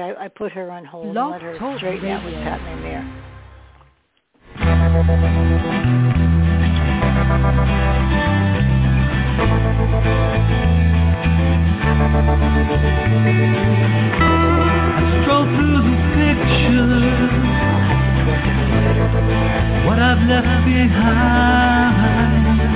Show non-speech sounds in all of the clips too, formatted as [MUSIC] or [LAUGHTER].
I, I put her on hold and let her straighten out what's happening there. I stroll through the pictures, what I've left behind.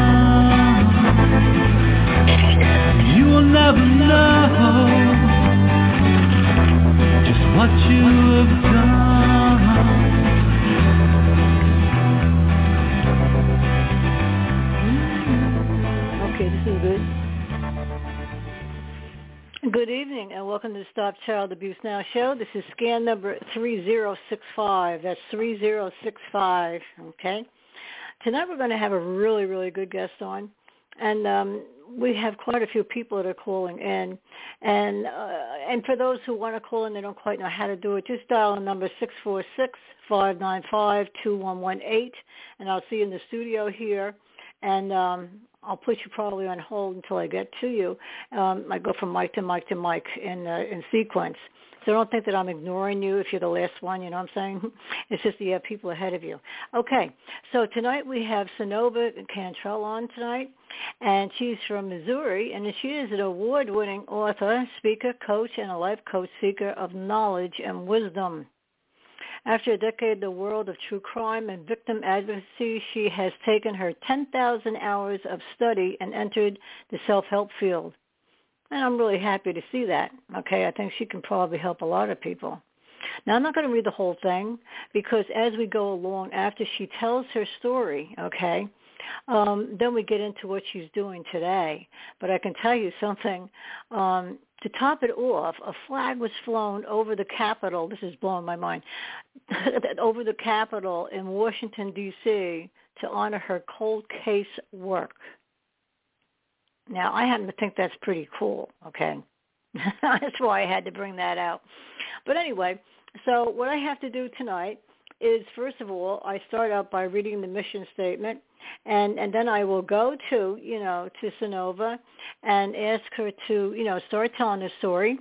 You will never know. Okay, this is good. Good evening and welcome to Stop Child Abuse Now show. This is SCAN number 3065. That's 3065, okay? Tonight we're going to have a really, really good guest on. And um, we have quite a few people that are calling in. And uh, and for those who want to call in, they don't quite know how to do it, just dial the number 646-595-2118. And I'll see you in the studio here. And um, I'll put you probably on hold until I get to you. Um, I go from mic to mic to mic in uh, in sequence. So don't think that I'm ignoring you if you're the last one, you know what I'm saying? [LAUGHS] It's just that you have people ahead of you. Okay, so tonight we have Synova Cantrell on tonight, and she's from Missouri, and she is an award-winning author, speaker, coach, and a life coach seeker of knowledge and wisdom. After a decade in the world of true crime and victim advocacy, she has taken her 10,000 hours of study and entered the self-help field. And I'm really happy to see that. Okay, I think she can probably help a lot of people. Now, I'm not going to read the whole thing because as we go along, after she tells her story, okay, um, then we get into what she's doing today. But I can tell you something. Um, to top it off, a flag was flown over the Capitol. This is blowing my mind. [LAUGHS] over the Capitol in Washington, D.C. to honor her cold case work. Now, I happen to think that's pretty cool, okay? [LAUGHS] that's why I had to bring that out. But anyway, so what I have to do tonight is, first of all, I start out by reading the mission statement, and, and then I will go to, you know, to Synova and ask her to, you know, start telling a story.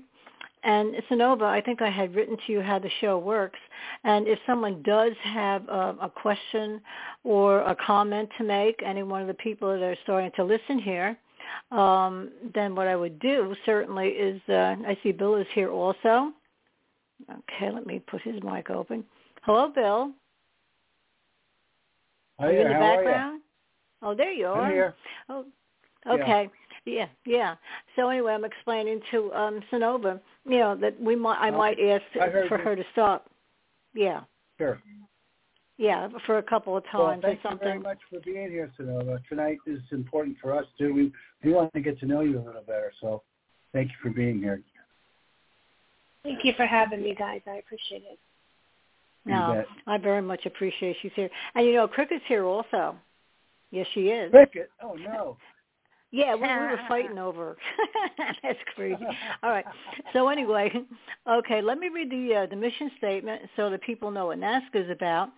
And Synova, I think I had written to you how the show works. And if someone does have a, a question or a comment to make, any one of the people that are starting to listen here, um, then what I would do certainly is, uh, I see Bill is here also. Okay, let me put his mic open. Hello, Bill. Hi are you in the background? Oh, there you are. I'm here. Oh, okay. Yeah. yeah, So anyway, I'm explaining to um Synova, you know, that we might I might ask I for you. her to stop. Yeah. Sure. Yeah, for a couple of Well, times or thank you very much for being here, Synova. Tonight is important for us too. We we want to get to know you a little better, so thank you for being here. Thank you for having me, guys. I appreciate it. No. I very much appreciate she's here. And you know, Cricket's here also. Yes, she is. Cricket. Oh no. Yeah, we, we were [LAUGHS] fighting over. That's [LAUGHS] crazy. All right. So anyway, okay, let me read the uh, the mission statement so that people know what NAASCA is about,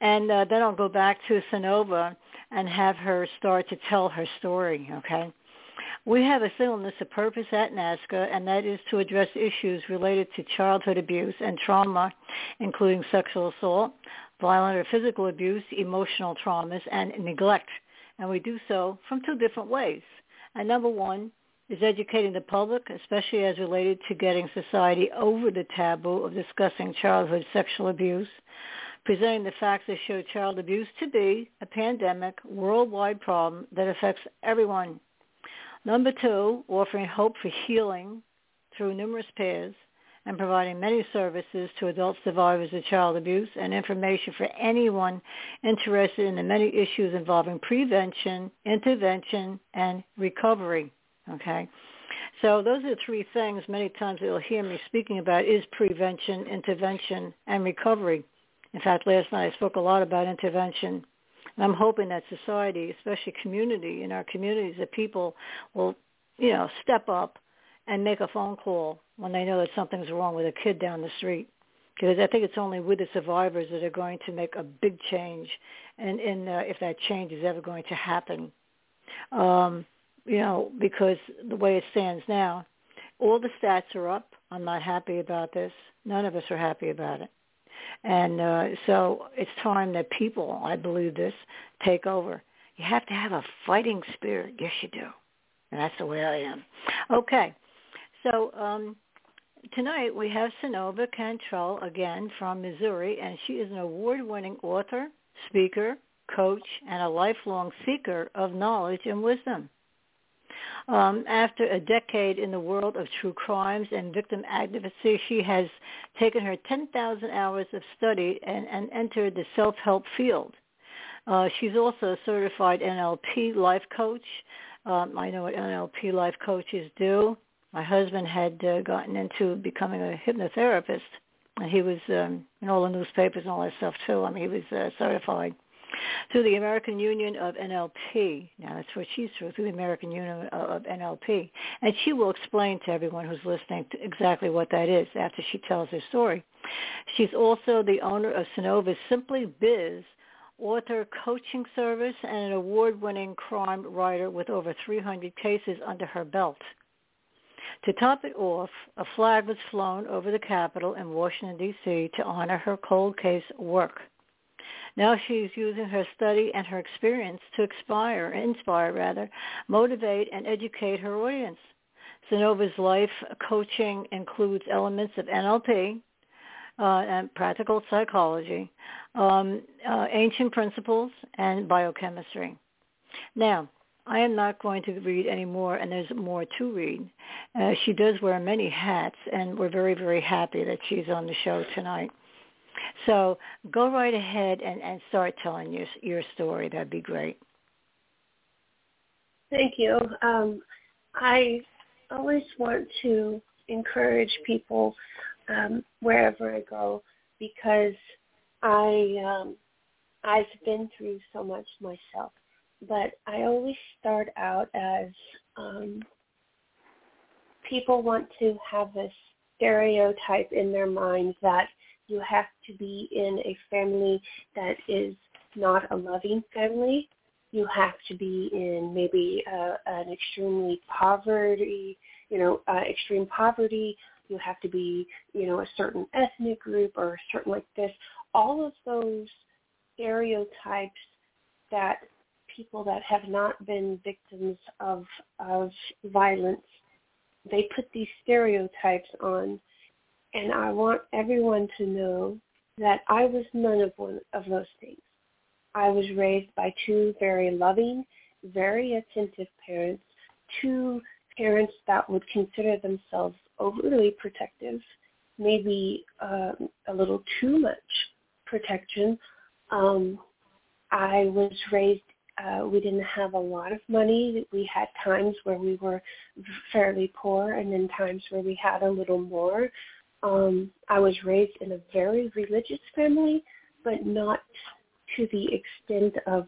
and uh, then I'll go back to Synova and have her start to tell her story. Okay. We have a singleness of purpose at NAASCA, and that is to address issues related to childhood abuse and trauma, including sexual assault, violent or physical abuse, emotional traumas, and neglect. And we do so from two different ways. And number one is educating the public, especially as related to getting society over the taboo of discussing childhood sexual abuse, presenting the facts that show child abuse to be a pandemic, worldwide problem that affects everyone. Number two, offering hope for healing through numerous paths and providing many services to adult survivors of child abuse and information for anyone interested in the many issues involving prevention, intervention, and recovery. Okay. So those are the three things many times you'll hear me speaking about is prevention, intervention, and recovery. In fact, last night I spoke a lot about intervention. And I'm hoping that society, especially community, in our communities, that people will, you know, step up and make a phone call when they know that something's wrong with a kid down the street. Because I think it's only with the survivors that are going to make a big change, and, uh, if that change is ever going to happen. Um, you know, because the way it stands now, all the stats are up. I'm not happy about this. None of us are happy about it. And uh, so it's time that people, I believe this, take over. You have to have a fighting spirit. Yes, you do. And that's the way I am. Okay. So um, tonight we have Synova Cantrell again from Missouri, and she is an award-winning author, speaker, coach, and a lifelong seeker of knowledge and wisdom. Um, after a decade in the world of true crimes and victim advocacy, she has taken her 10,000 hours of study and, and entered the self-help field. Uh, she's also a certified NLP life coach. Um, I know what NLP life coaches do. My husband had uh, gotten into becoming a hypnotherapist. And he was um, in all the newspapers and all that stuff too. I mean, he was uh, certified through the American Union of NLP. Now that's what she's through, through the American Union of NLP. And she will explain to everyone who's listening exactly what that is after she tells her story. She's also the owner of Synova's Simply Biz author coaching service and an award-winning crime writer with over 300 cases under her belt. To top it off, a flag was flown over the Capitol in Washington, D.C. to honor her cold case work. Now she's using her study and her experience to inspire, inspire rather, motivate and educate her audience. Synova's life coaching includes elements of NLP uh, and practical psychology, um, uh, ancient principles, and biochemistry. Now, I am not going to read any more, and there's more to read. Uh, she does wear many hats, and we're very, very happy that she's on the show tonight. So go right ahead and, and start telling your your story. That'd be great. Thank you. Um, I always want to encourage people um, wherever I go because I um, I've been through so much myself. But I always start out as um, people want to have this stereotype in their mind that you have to be in a family that is not a loving family. You have to be in maybe uh, an extremely poverty, you know, uh, extreme poverty. You have to be, you know, a certain ethnic group or certain like this. All of those stereotypes that people that have not been victims of of violence, they put these stereotypes on and I want everyone to know that I was none of one of those things. I was raised by two very loving, very attentive parents, two parents that would consider themselves overly protective, maybe um, a little too much protection. Um, I was raised, uh, we didn't have a lot of money. We had times where we were fairly poor and then times where we had a little more. Um, I was raised in a very religious family, but not to the extent of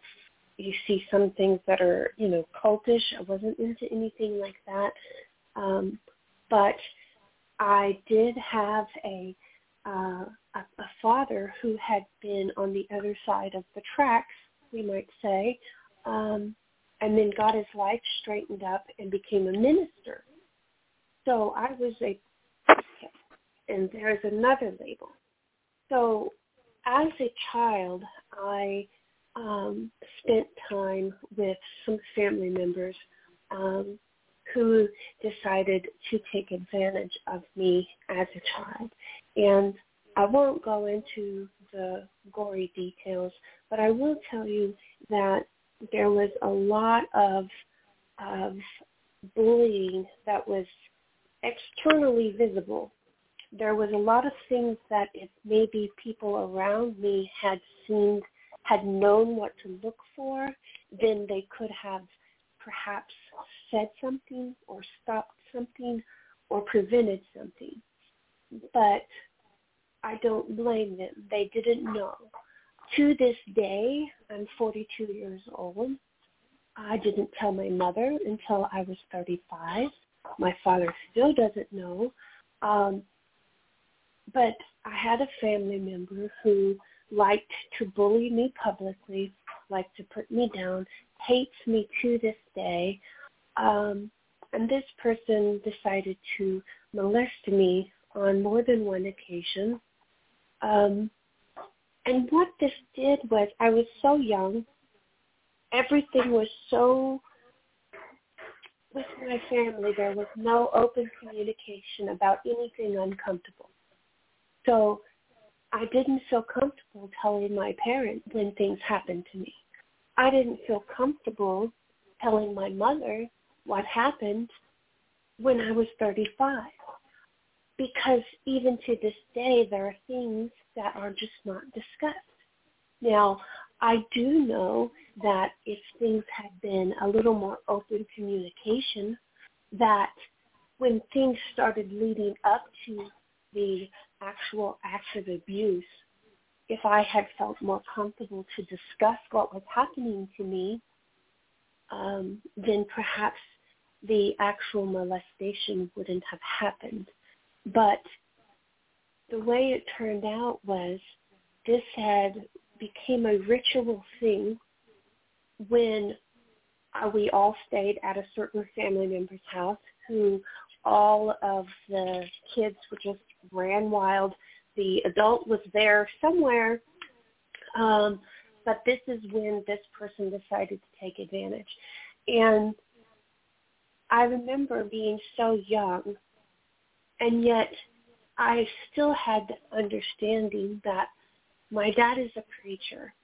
you see some things that are, you know, cultish. I wasn't into anything like that. Um, but I did have a, uh, a a father who had been on the other side of the tracks, we might say, um, and then got his life straightened up and became a minister. So I was a and there's another label. So as a child, I um, spent time with some family members um, who decided to take advantage of me as a child. And I won't go into the gory details, but I will tell you that there was a lot of of bullying that was externally visible there was a lot of things that if maybe people around me had seen, had known what to look for, then they could have perhaps said something or stopped something or prevented something. But I don't blame them. They didn't know. To this day, I'm 42 years old. I didn't tell my mother until I was 35. My father still doesn't know. Um, but I had a family member who liked to bully me publicly, liked to put me down, hates me to this day. Um, and this person decided to molest me on more than one occasion. Um, and what this did was I was so young. Everything was so with my family there was no open communication about anything uncomfortable. So I didn't feel comfortable telling my parents when things happened to me. I didn't feel comfortable telling my mother what happened when I was 35. Because even to this day, there are things that are just not discussed. Now, I do know that if things had been a little more open communication, that when things started leading up to the actual acts of abuse, if I had felt more comfortable to discuss what was happening to me, um, then perhaps the actual molestation wouldn't have happened. But the way it turned out was this had became a ritual thing when uh, we all stayed at a certain family member's house who all of the kids were just ran wild. The adult was there somewhere, um, but this is when this person decided to take advantage. And I remember being so young, and yet I still had the understanding that my dad is a preacher.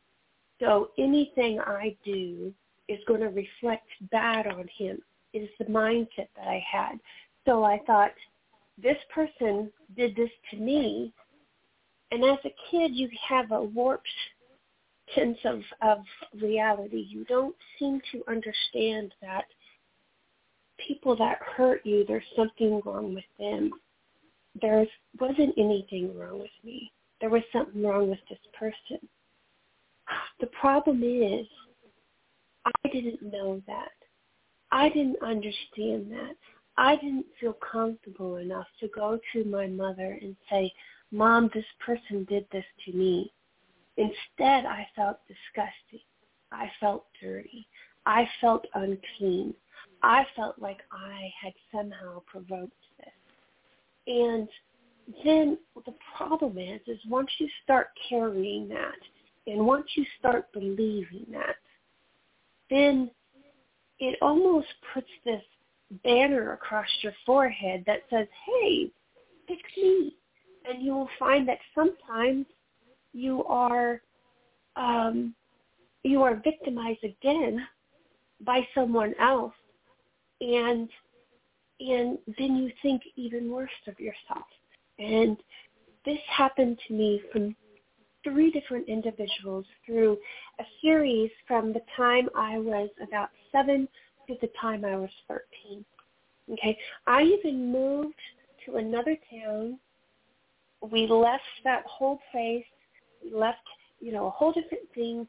So anything I do is going to reflect bad on him is the mindset that I had. So I thought, this person did this to me. And as a kid, you have a warped sense of, of reality. You don't seem to understand that people that hurt you, there's something wrong with them. There wasn't anything wrong with me. There was something wrong with this person. The problem is, I didn't know that. I didn't understand that. I didn't feel comfortable enough to go to my mother and say, Mom, this person did this to me. Instead, I felt disgusting. I felt dirty. I felt unclean. I felt like I had somehow provoked. And then the problem is, is once you start carrying that and once you start believing that, then it almost puts this banner across your forehead that says, hey, pick me. And you will find that sometimes you are um, you are victimized again by someone else and and then you think even worse of yourself. And this happened to me from three different individuals through a series from the time I was about seven to the time I was 13. Okay, I even moved to another town. We left that whole place. We left, you know, a whole different thing.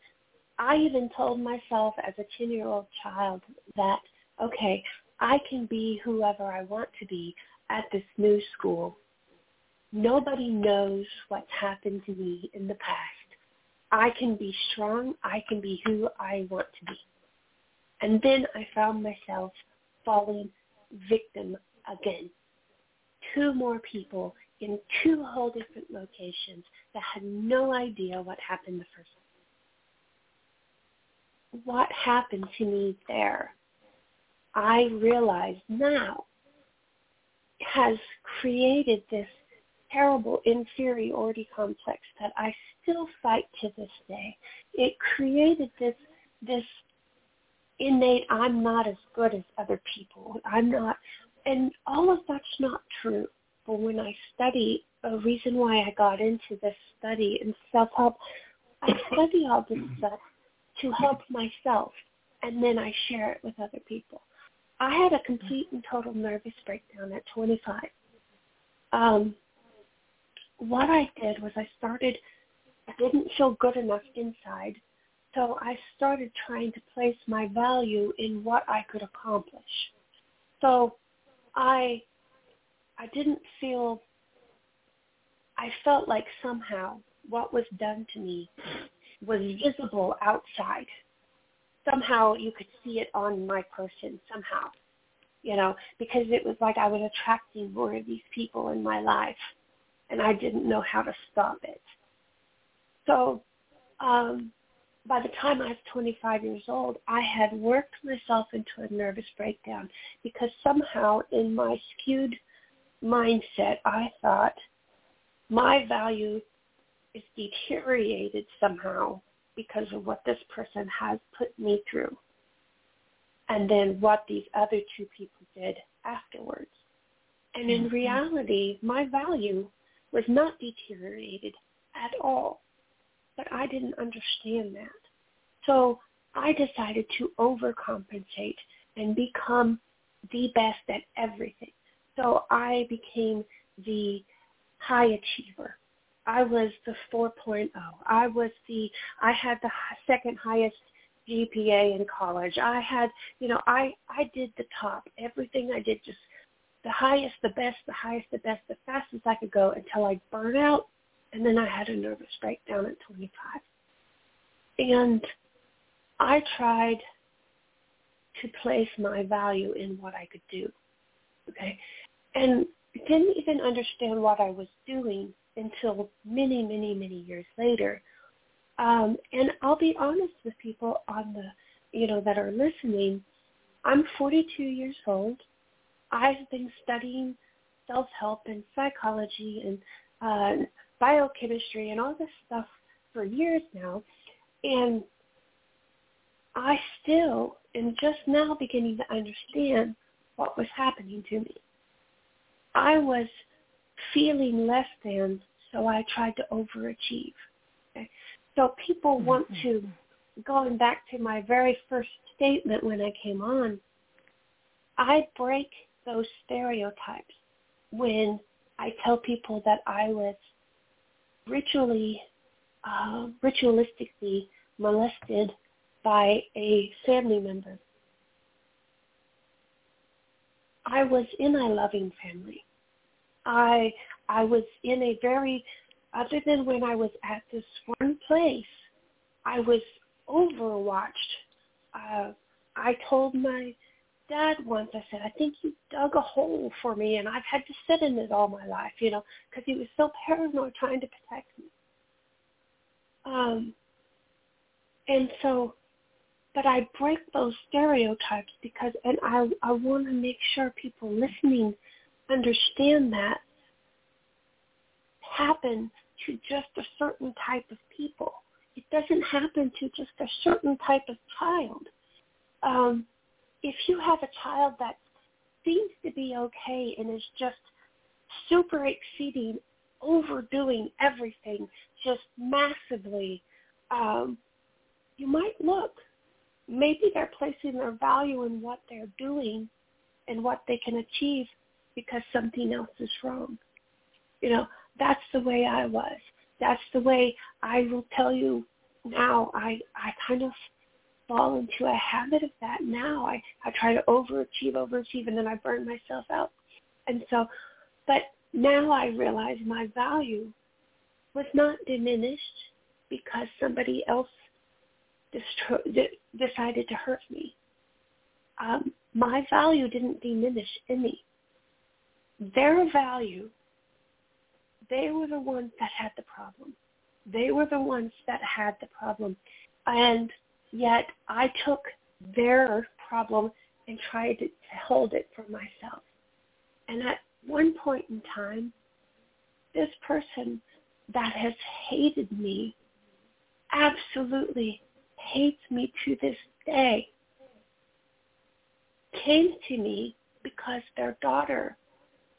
I even told myself as a 10-year-old child that, okay, I can be whoever I want to be at this new school. Nobody knows what's happened to me in the past. I can be strong. I can be who I want to be. And then I found myself falling victim again. Two more people in two whole different locations that had no idea what happened the first time. What happened to me there, I realize now, has created this terrible inferiority complex that I still fight to this day. It created this this innate I'm not as good as other people. I'm not and all of that's not true. But when I study a reason why I got into this study in self help, I study all this stuff to help myself and then I share it with other people. I had a complete and total nervous breakdown at 25. Um, what I did was I started, I didn't feel good enough inside, so I started trying to place my value in what I could accomplish. So I, I didn't feel, I felt like somehow what was done to me was visible outside. Somehow you could see it on my person somehow, you know, because it was like I was attracting more of these people in my life and I didn't know how to stop it. So um, by the time I was 25 years old, I had worked myself into a nervous breakdown because somehow in my skewed mindset, I thought my value is deteriorated somehow because of what this person has put me through and then what these other two people did afterwards. And in mm-hmm. reality, my value was not deteriorated at all. But I didn't understand that. So I decided to overcompensate and become the best at everything. So I became the high achiever. I was the 4.0. I was the I had the second highest GPA in college. I had, you know, I I did the top. Everything I did just the highest, the best, the highest, the best, the fastest I could go until I burned out, and then I had a nervous breakdown at 25. And I tried to place my value in what I could do, okay, and didn't even understand what I was doing until many, many, many years later. Um, and I'll be honest with people on the, you know, that are listening. I'm 42 years old. I've been studying self-help and psychology and uh, biochemistry and all this stuff for years now, and I still am just now beginning to understand what was happening to me. I was feeling less than, so I tried to overachieve. Okay? So people mm-hmm. want to, going back to my very first statement when I came on, I break those stereotypes when I tell people that I was ritually, uh, ritualistically molested by a family member. I was in a loving family. I I was in a very other than when I was at this one place, I was overwatched. Uh, I told my dad once, I said, I think you dug a hole for me and I've had to sit in it all my life, you know, because he was so paranoid trying to protect me. Um, and so, but I break those stereotypes because, and I, I want to make sure people listening understand that happens to just a certain type of people. It doesn't happen to just a certain type of child. Um, if you have a child that seems to be okay and is just super exceeding, overdoing everything just massively, um, you might look. Maybe they're placing their value in what they're doing and what they can achieve because something else is wrong. You know, that's the way I was. That's the way I will tell you now. I I kind of fall into a habit of that now. I, I try to overachieve, overachieve, and then I burn myself out. And so, but now I realize my value was not diminished because somebody else distro- decided to hurt me. Um, my value didn't diminish any. Their value, they were the ones that had the problem. They were the ones that had the problem. And Yet I took their problem and tried to, hold it for myself. And at one point in time, this person that has hated me absolutely hates me to this day came to me because their daughter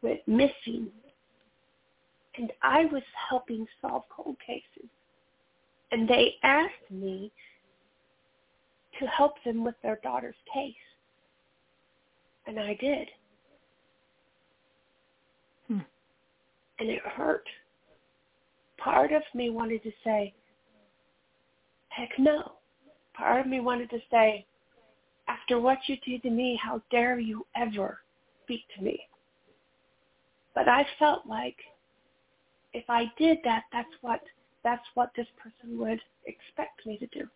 went missing and I was helping solve cold cases. And they asked me to help them with their daughter's case. And I did. Hmm. And it hurt. Part of me wanted to say, heck no. Part of me wanted to say, after what you did to me, how dare you ever speak to me? But I felt like if I did that, that's what that's what this person would expect me to do.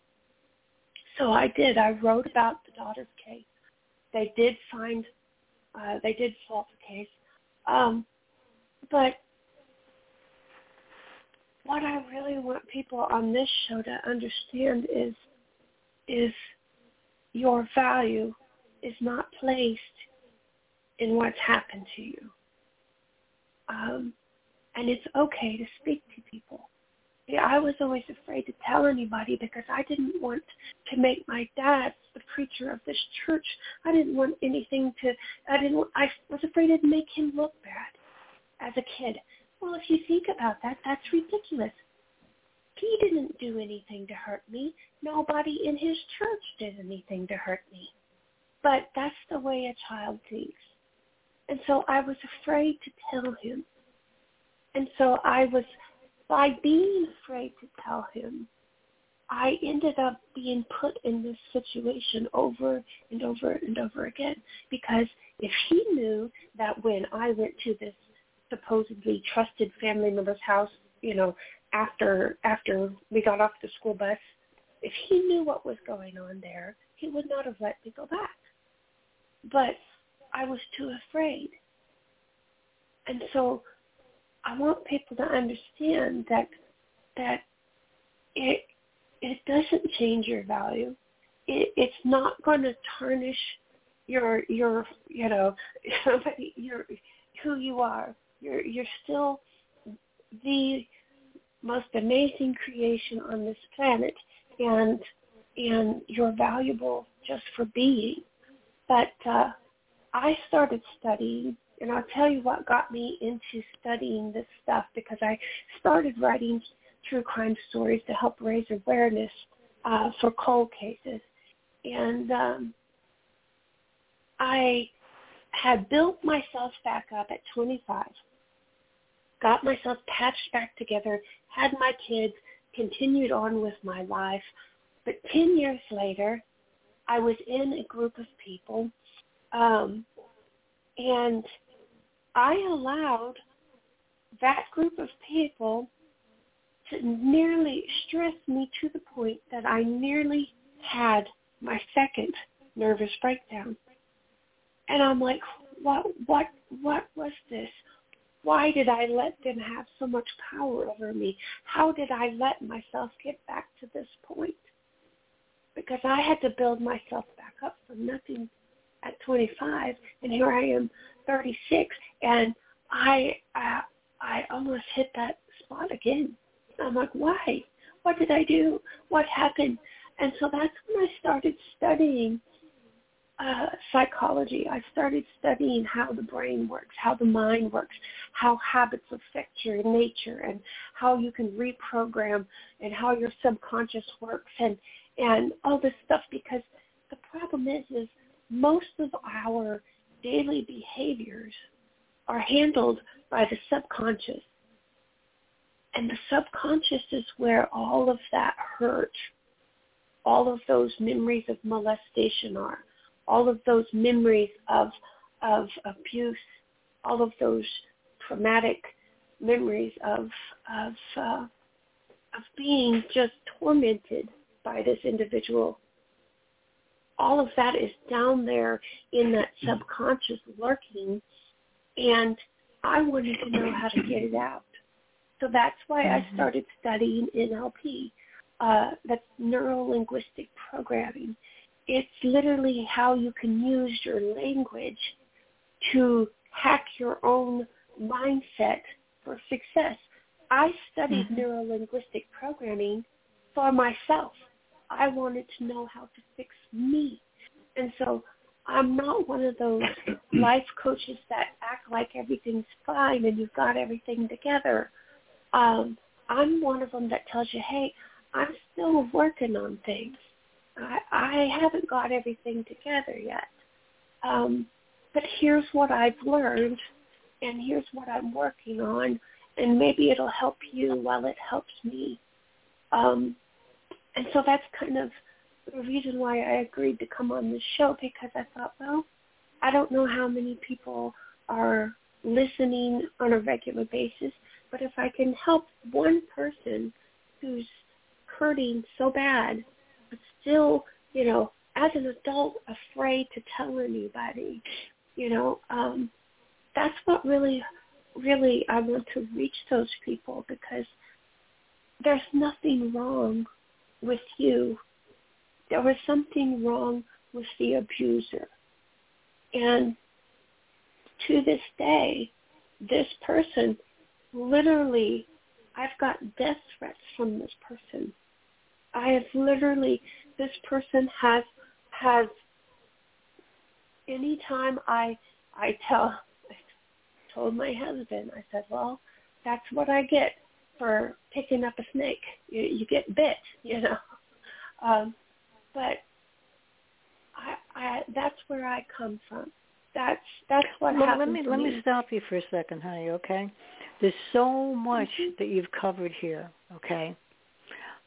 So I did. I wrote about the daughter's case. They did find, uh, they did solve the case. Um, but what I really want people on this show to understand is, is your value is not placed in what's happened to you. Um, and it's okay to speak to people. Yeah, I was always afraid to tell anybody because I didn't want to make my dad the preacher of this church. I didn't want anything to. I didn't. I was afraid it'd make him look bad as a kid. Well, if you think about that, that's ridiculous. He didn't do anything to hurt me. Nobody in his church did anything to hurt me. But that's the way a child thinks. And so I was afraid to tell him. And so I was, by being afraid to tell him, I ended up being put in this situation over and over and over again. Because if he knew that when I went to this supposedly trusted family member's house, you know, after after we got off the school bus, if he knew what was going on there, he would not have let me go back. But I was too afraid. And so I want people to understand that that it it doesn't change your value. It, it's not going to tarnish your your you know [LAUGHS] your who you are. You're you're still the most amazing creation on this planet, and and you're valuable just for being. But uh, I started studying and I'll tell you what got me into studying this stuff because I started writing true crime stories to help raise awareness uh, for cold cases. And um, I had built myself back up at 25, got myself patched back together, had my kids, continued on with my life. But 10 years later, I was in a group of people um, and I allowed that group of people to nearly stress me to the point that I nearly had my second nervous breakdown. And I'm like, what what what was this? Why did I let them have so much power over me? How did I let myself get back to this point? Because I had to build myself back up from nothing at 25, and here I am 36, and I uh, I almost hit that spot again. I'm like, why? What did I do? What happened? And so that's when I started studying uh, psychology. I started studying how the brain works, how the mind works, how habits affect your nature, and how you can reprogram, and how your subconscious works, and and all this stuff. Because the problem is, is most of our daily behaviors are handled by the subconscious. And the subconscious is where all of that hurt, all of those memories of molestation are, all of those memories of, of abuse, all of those traumatic memories of, of, uh, of being just tormented by this individual all of that is down there in that subconscious lurking and I wanted to know how to get it out. So that's why I Mm-hmm. started studying NLP. Uh, that's neuro-linguistic programming. It's literally how you can use your language to hack your own mindset for success. I studied Mhm. neuro-linguistic programming for myself. I wanted to know how to fix me. And so I'm not one of those [CLEARS THROAT] life coaches that act like everything's fine and you've got everything together. Um, I'm one of them that tells you, hey, I'm still working on things. I, I haven't got everything together yet. Um, but here's what I've learned and here's what I'm working on and maybe it'll help you while it helps me. Um, and so that's kind of the reason why I agreed to come on this show because I thought, well, I don't know how many people are listening on a regular basis, but if I can help one person who's hurting so bad, but still, you know, as an adult afraid to tell anybody, you know, um, that's what really, really I want to reach those people because there's nothing wrong with you. There was something wrong with the abuser. And to this day, this person literally, I've got death threats from this person. I have literally, this person has, has, anytime I, I tell, I told my husband, I said, well, that's what I get for picking up a snake. You, you get bit, [LAUGHS] you know. Um, but I, I, that's where I come from. That's that's what well, happened. Let me to let me. me stop you for a second, honey. Okay, there's so much Mhm. that you've covered here. Okay,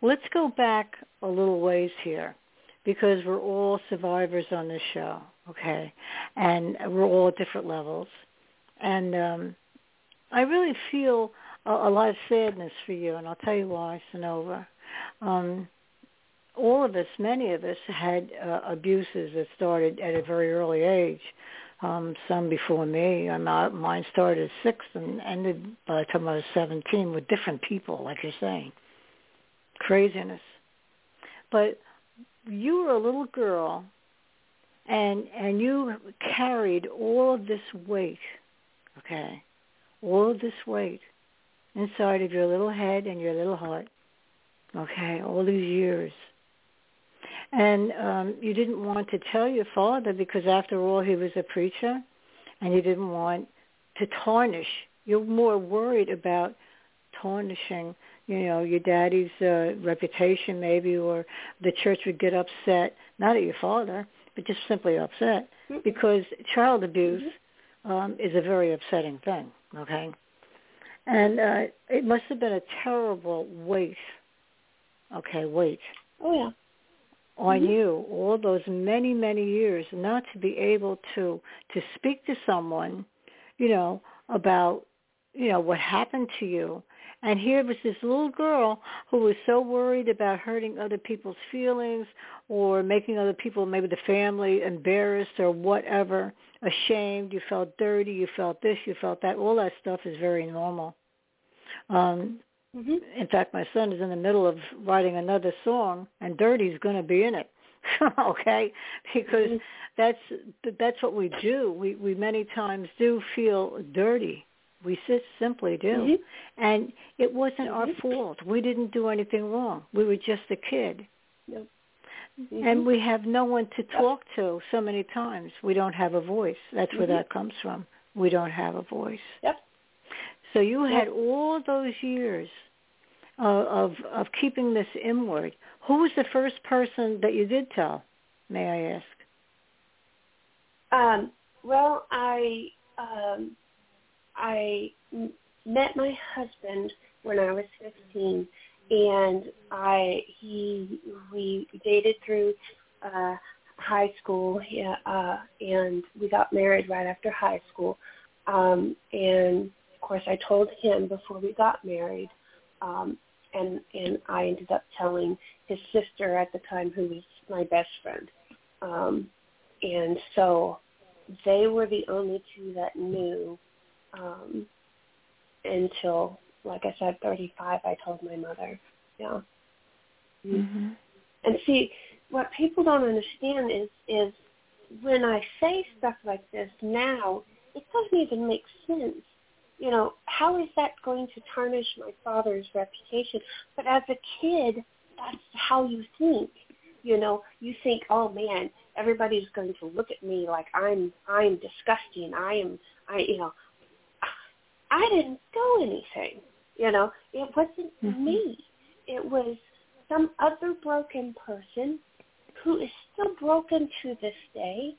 let's go back a little ways here, because we're all survivors on this show. Okay, and we're all at different levels, and um, I really feel a, a lot of sadness for you, and I'll tell you why, Synova. Um, all of us, many of us, had uh, abuses that started at a very early age. Um, some before me. I mine started at six and ended by the time I was 17 with different people, like you're saying. Craziness. But you were a little girl, and and you carried all of this weight, okay, all of this weight inside of your little head and your little heart, okay, all these years. And um, you didn't want to tell your father because after all he was a preacher and you didn't want to tarnish. You're more worried about tarnishing you know your daddy's uh, reputation maybe or the church would get upset not at your father but just simply upset Mm-hmm. because child abuse um, is a very upsetting thing okay and uh, it must have been a terrible weight okay weight Oh yeah. on Mhm. you all those many many years not to be able to to speak to someone you know about you know what happened to you and here was this little girl who was so worried about hurting other people's feelings or making other people maybe the family embarrassed or whatever ashamed you felt dirty you felt this you felt that all that stuff is very normal um Mhm. in fact, my son is in the middle of writing another song, and "Dirty's going to be in it." [LAUGHS] okay, because Mhm. that's that's what we do. We we many times do feel dirty. We just simply do, Mhm. and it wasn't our Mhm. fault. We didn't do anything wrong. We were just a kid, Yep. And Mhm. we have no one to talk to. So many times we don't have a voice. That's where Mhm. that comes from. We don't have a voice. Yep. So you Yep. had all those years uh, of of keeping this inward. Who was the first person that you did tell? May I ask? Um, well, I um, I met my husband when I was 15, and I he we dated through uh, high school, yeah, uh, and we got married right after high school. Um, and of course, I told him before we got married, um, and and I ended up telling his sister at the time, who was my best friend. Um, and so they were the only two that knew um, until, like I said, 35. I told my mother. Yeah. Mm-hmm. And see, what people don't understand is is when I say stuff like this now, it doesn't even make sense. You know, how is that going to tarnish my father's reputation? But as a kid, that's how you think. You know, you think, oh man, everybody's going to look at me like I'm I'm disgusting. I am I you know I didn't do anything. You know, it wasn't Mhm. me. It was some other broken person who is still broken to this day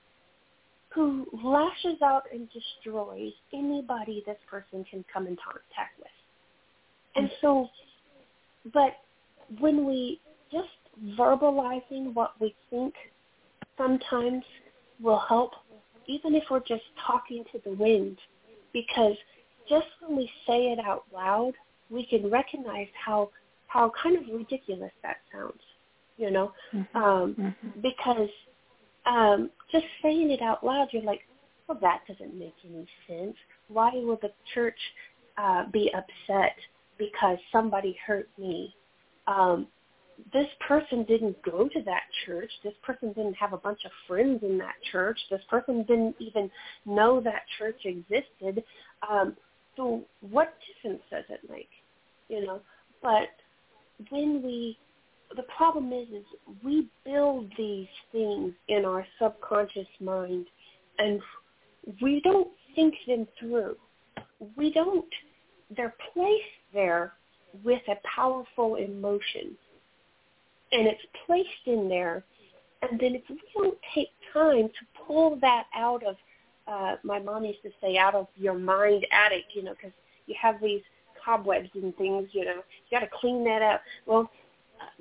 who lashes out and destroys anybody this person can come in contact with. And so, but when we just verbalizing what we think sometimes will help, even if we're just talking to the wind, because just when we say it out loud, we can recognize how how kind of ridiculous that sounds, you know, Mm-hmm. um, Mhm. because um, just saying it out loud, you're like, well, that doesn't make any sense. Why will the church uh, be upset because somebody hurt me? Um, this person didn't go to that church. This person didn't have a bunch of friends in that church. This person didn't even know that church existed. Um, so what difference does it make? You know, but when we the problem is is we build these things in our subconscious mind and we don't think them through. We don't they're placed there with a powerful emotion. And it's placed in there and then if we don't take time to pull that out of uh my mom used to say out of your mind attic, you know, because you have these cobwebs and things, you know, you got to clean that up. Well,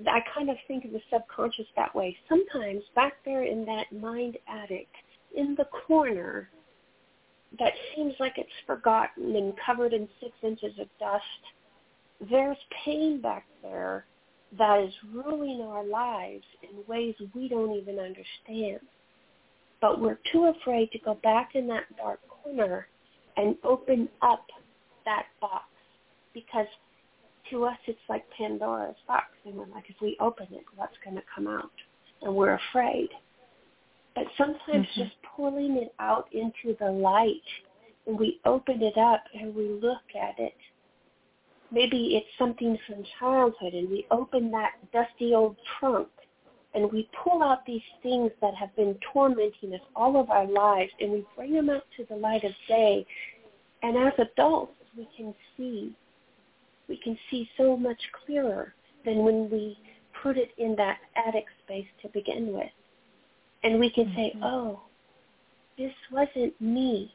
I kind of think of the subconscious that way. Sometimes back there in that mind attic, in the corner, that seems like it's forgotten and covered in six inches of dust, there's pain back there that is ruling our lives in ways we don't even understand. But we're too afraid to go back in that dark corner and open up that box because to us it's like Pandora's box. And we're like if we open it what's going to come out? And we're afraid. But sometimes Mhm. just pulling it out into the light and we open it up and we look at it. Maybe it's something from childhood and we open that dusty old trunk and we pull out these things that have been tormenting us all of our lives and we bring them out to the light of day and as adults we can see we can see so much clearer than when we put it in that attic space to begin with. And we can say, Mhm. oh, this wasn't me.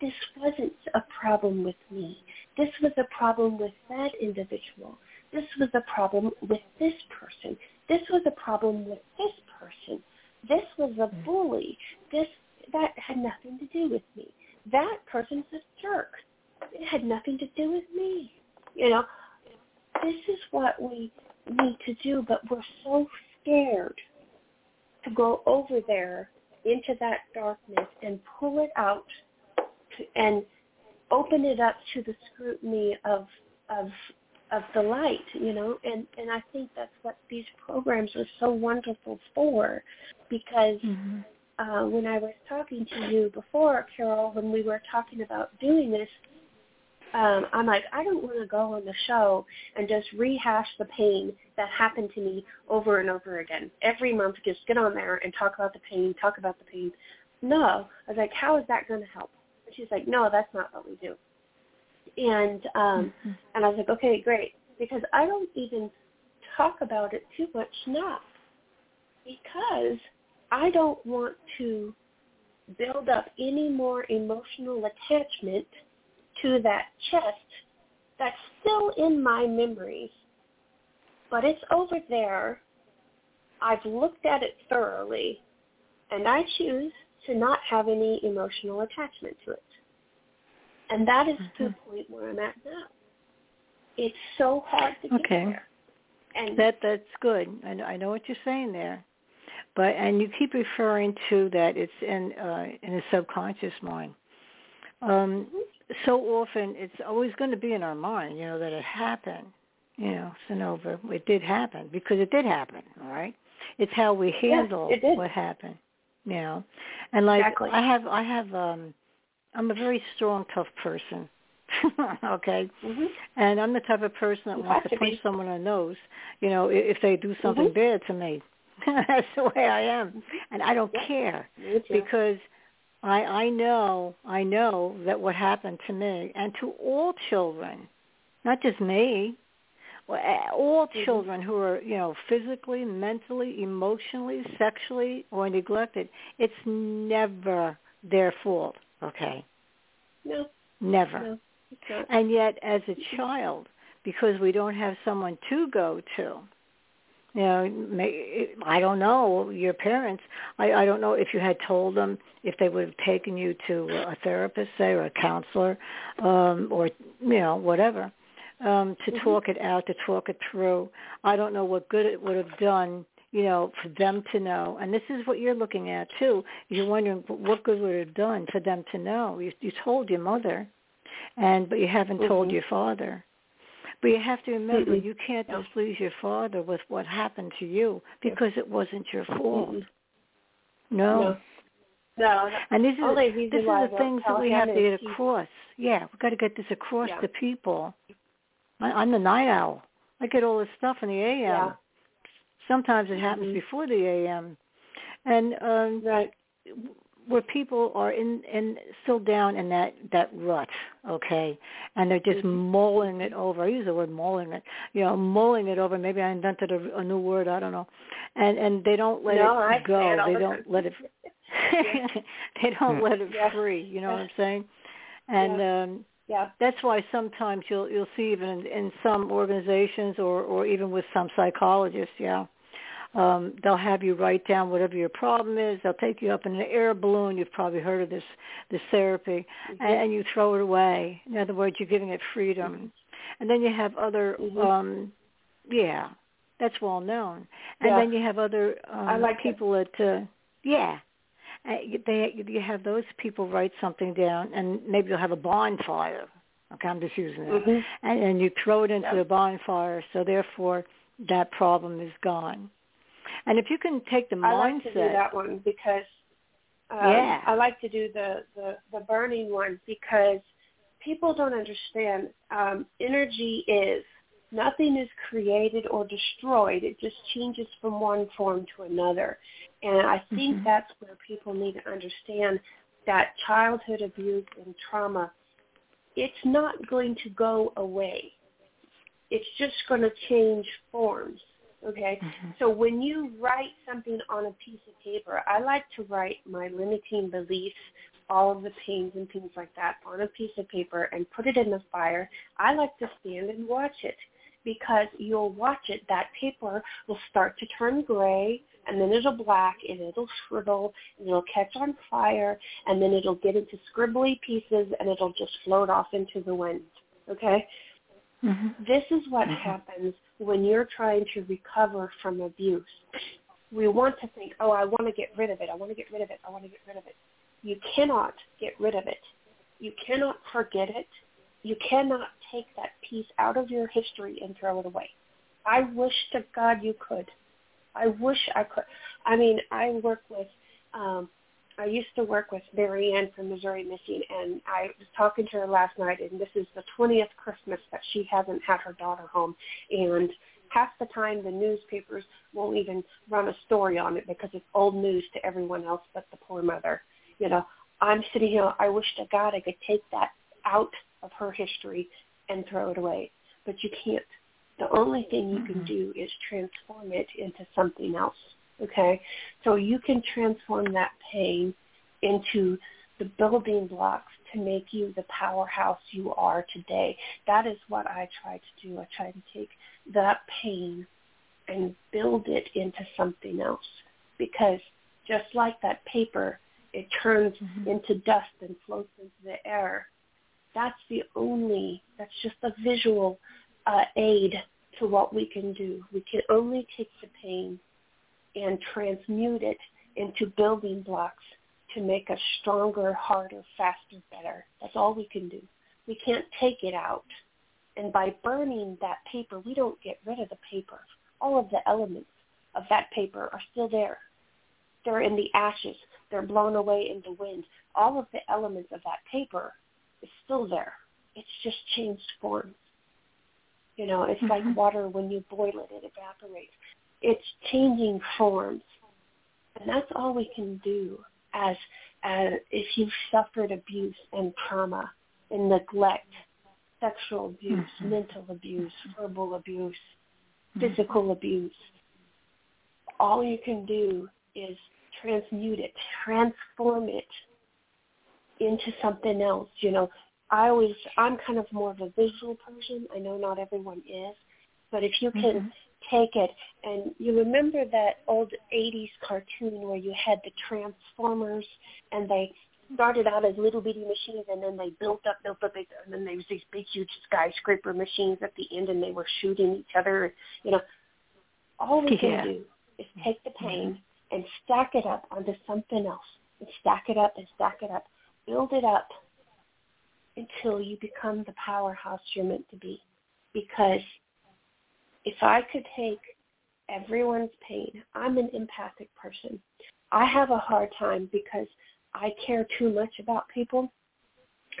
This wasn't a problem with me. This was a problem with that individual. This was a problem with this person. This was a problem with this person. This was a mm. bully. This that had nothing to do with me. That person's a jerk. It had nothing to do with me. You know, this is what we need to do, but we're so scared to go over there into that darkness and pull it out to, and open it up to the scrutiny of of of the light, you know, and and I think that's what these programs are so wonderful for, because Mhm. uh, when I was talking to you before, Carol, when we were talking about doing this, um, I'm like, I don't want to go on the show and just rehash the pain that happened to me over and over again. Every month, just get on there and talk about the pain, talk about the pain. No. I was like, how is that going to help? And she's like, no, that's not what we do. And um, Mhm. and I was like, okay, great, because I don't even talk about it too much now, because I don't want to build up any more emotional attachment to that chest that's still in my memories, but it's over there. I've looked at it thoroughly, and I choose to not have any emotional attachment to it. And that is to the point where I'm at now. It's so hard to get Okay. there. And That that's good. I know, I know what you're saying there, but and you keep referring to that it's in uh, in the subconscious mind. Um, so often it's always going to be in our mind, you know, that it happened. You know, Synova, it did happen because it did happen. All right, it's how we handle it what happened. You know, and like Exactly. I have, I have, um, I'm a very strong, tough person. [LAUGHS] okay, hmm and I'm the type of person that You wants to to punch someone the nose, you know, i- if they do something Mhm. bad to me. [LAUGHS] That's the way I am, and I don't Yep. care because I I know I know that what happened to me and to all children, not just me, all Mhm. children who are you know physically, mentally, emotionally, sexually, or neglected, it's never their fault. Okay. No. Never. No. And yet, as a child, because we don't have someone to go to, you know, may, I don't know your parents. I, I don't know if you had told them if they would have taken you to a therapist, say, or a counselor, um, or you know, whatever, um, to Mhm. talk it out, to talk it through. I don't know what good it would have done you know, for them to know. And this is what you're looking at too. You're wondering what good would it have done for them to know. You, you told your mother, and but you haven't told Mhm. your father. But you have to remember, Mm-mm. you can't No. displease your father with what happened to you because it wasn't your fault. Mm-mm. No. No. No. And this is this is the things that we have to get across. Yeah, we've got to get this across Yeah. to people. I, I'm the night owl. I get all this stuff in the AM. Yeah. Sometimes it happens Mhm. before the AM, and um, Right. where people are in in still down in that that rut, okay, and they're just Mhm. mulling it over. I use the word mulling it, you know, mulling it over. Maybe I invented a, a new word. I don't know, and and they don't let no, it I go. it [LAUGHS] they don't time. let it. they don't let it Yeah. free. You know what I'm saying? And um Yeah. that's why sometimes you'll you'll see even in, in some organizations or or even with some psychologists, yeah. Um, they'll have you write down whatever your problem is. They'll take you up in an air balloon. You've probably heard of this this therapy, Mhm. and, and you throw it away. In other words, you're giving it freedom. And then you have other, Mhm. um, yeah, that's well known. And Yeah. then you have other um, I like it. people that, uh, yeah, uh, they you have those people write something down, and maybe you'll have a bonfire. Okay, I'm just using that, Mhm. and, and you throw it into Yeah. the bonfire, so therefore that problem is gone. And if you can take the I like to do that one because um, Yeah. I like to do the, the the burning one because people don't understand. Um, energy is nothing is created or destroyed. It just changes from one form to another. And I think Mhm. that's where people need to understand that childhood abuse and trauma, it's not going to go away. It's just going to change forms. Okay? Mhm. So when you write something on a piece of paper, I like to write my limiting beliefs, all of the pains and things like that on a piece of paper and put it in the fire. I like to stand and watch it because you'll watch it. That paper will start to turn gray and then it'll black and it'll shrivel and it'll catch on fire and then it'll get into scribbly pieces and it'll just float off into the wind. Okay? Mhm. This is what Mhm. happens when you're trying to recover from abuse. We want to think, oh, I want to get rid of it. I want to get rid of it. I want to get rid of it. You cannot get rid of it. You cannot forget it. You cannot take that piece out of your history and throw it away. I wish to God you could. I wish I could. I mean, I work with um, I used to work with Mary Ann from Missouri Missing, and I was talking to her last night, and this is the 20th Christmas that she hasn't had her daughter home. And half the time the newspapers won't even run a story on it because it's old news to everyone else but the poor mother. You know, I'm sitting here, I wish to God I could take that out of her history and throw it away. But you can't. The only thing you can Mhm. do is transform it into something else. Okay? So you can transform that pain into the building blocks to make you the powerhouse you are today. That is what I try to do. I try to take that pain and build it into something else. Because just like that paper, it turns Mhm. into dust and floats into the air. That's the only, that's just a visual uh, aid to what we can do. We can only take the pain and transmute it into building blocks to make us stronger, harder, faster, better. That's all we can do. We can't take it out. And by burning that paper, we don't get rid of the paper. All of the elements of that paper are still there. They're in the ashes. They're blown away in the wind. All of the elements of that paper is still there. It's just changed forms. You know, it's like Mhm. water when you boil it, it evaporates. It's changing forms. And that's all we can do as, as if you've suffered abuse and trauma and neglect, sexual abuse, Mhm. mental abuse, verbal abuse, Mhm. physical abuse. All you can do is transmute it, transform it into something else. You know, I always I'm kind of more of a visual person. I know not everyone is, but if you can Mhm. Take it. And you remember that old 80s cartoon where you had the transformers and they started out as little bitty machines and then they built up built up and then there was these big huge skyscraper machines at the end and they were shooting each other. You know all we can Yeah. do is mm-hmm. take the pain and stack it up onto something else and stack it up and stack it up. Build it up until you become the powerhouse you're meant to be. Because if I could take everyone's pain, I'm an empathic person. I have a hard time because I care too much about people.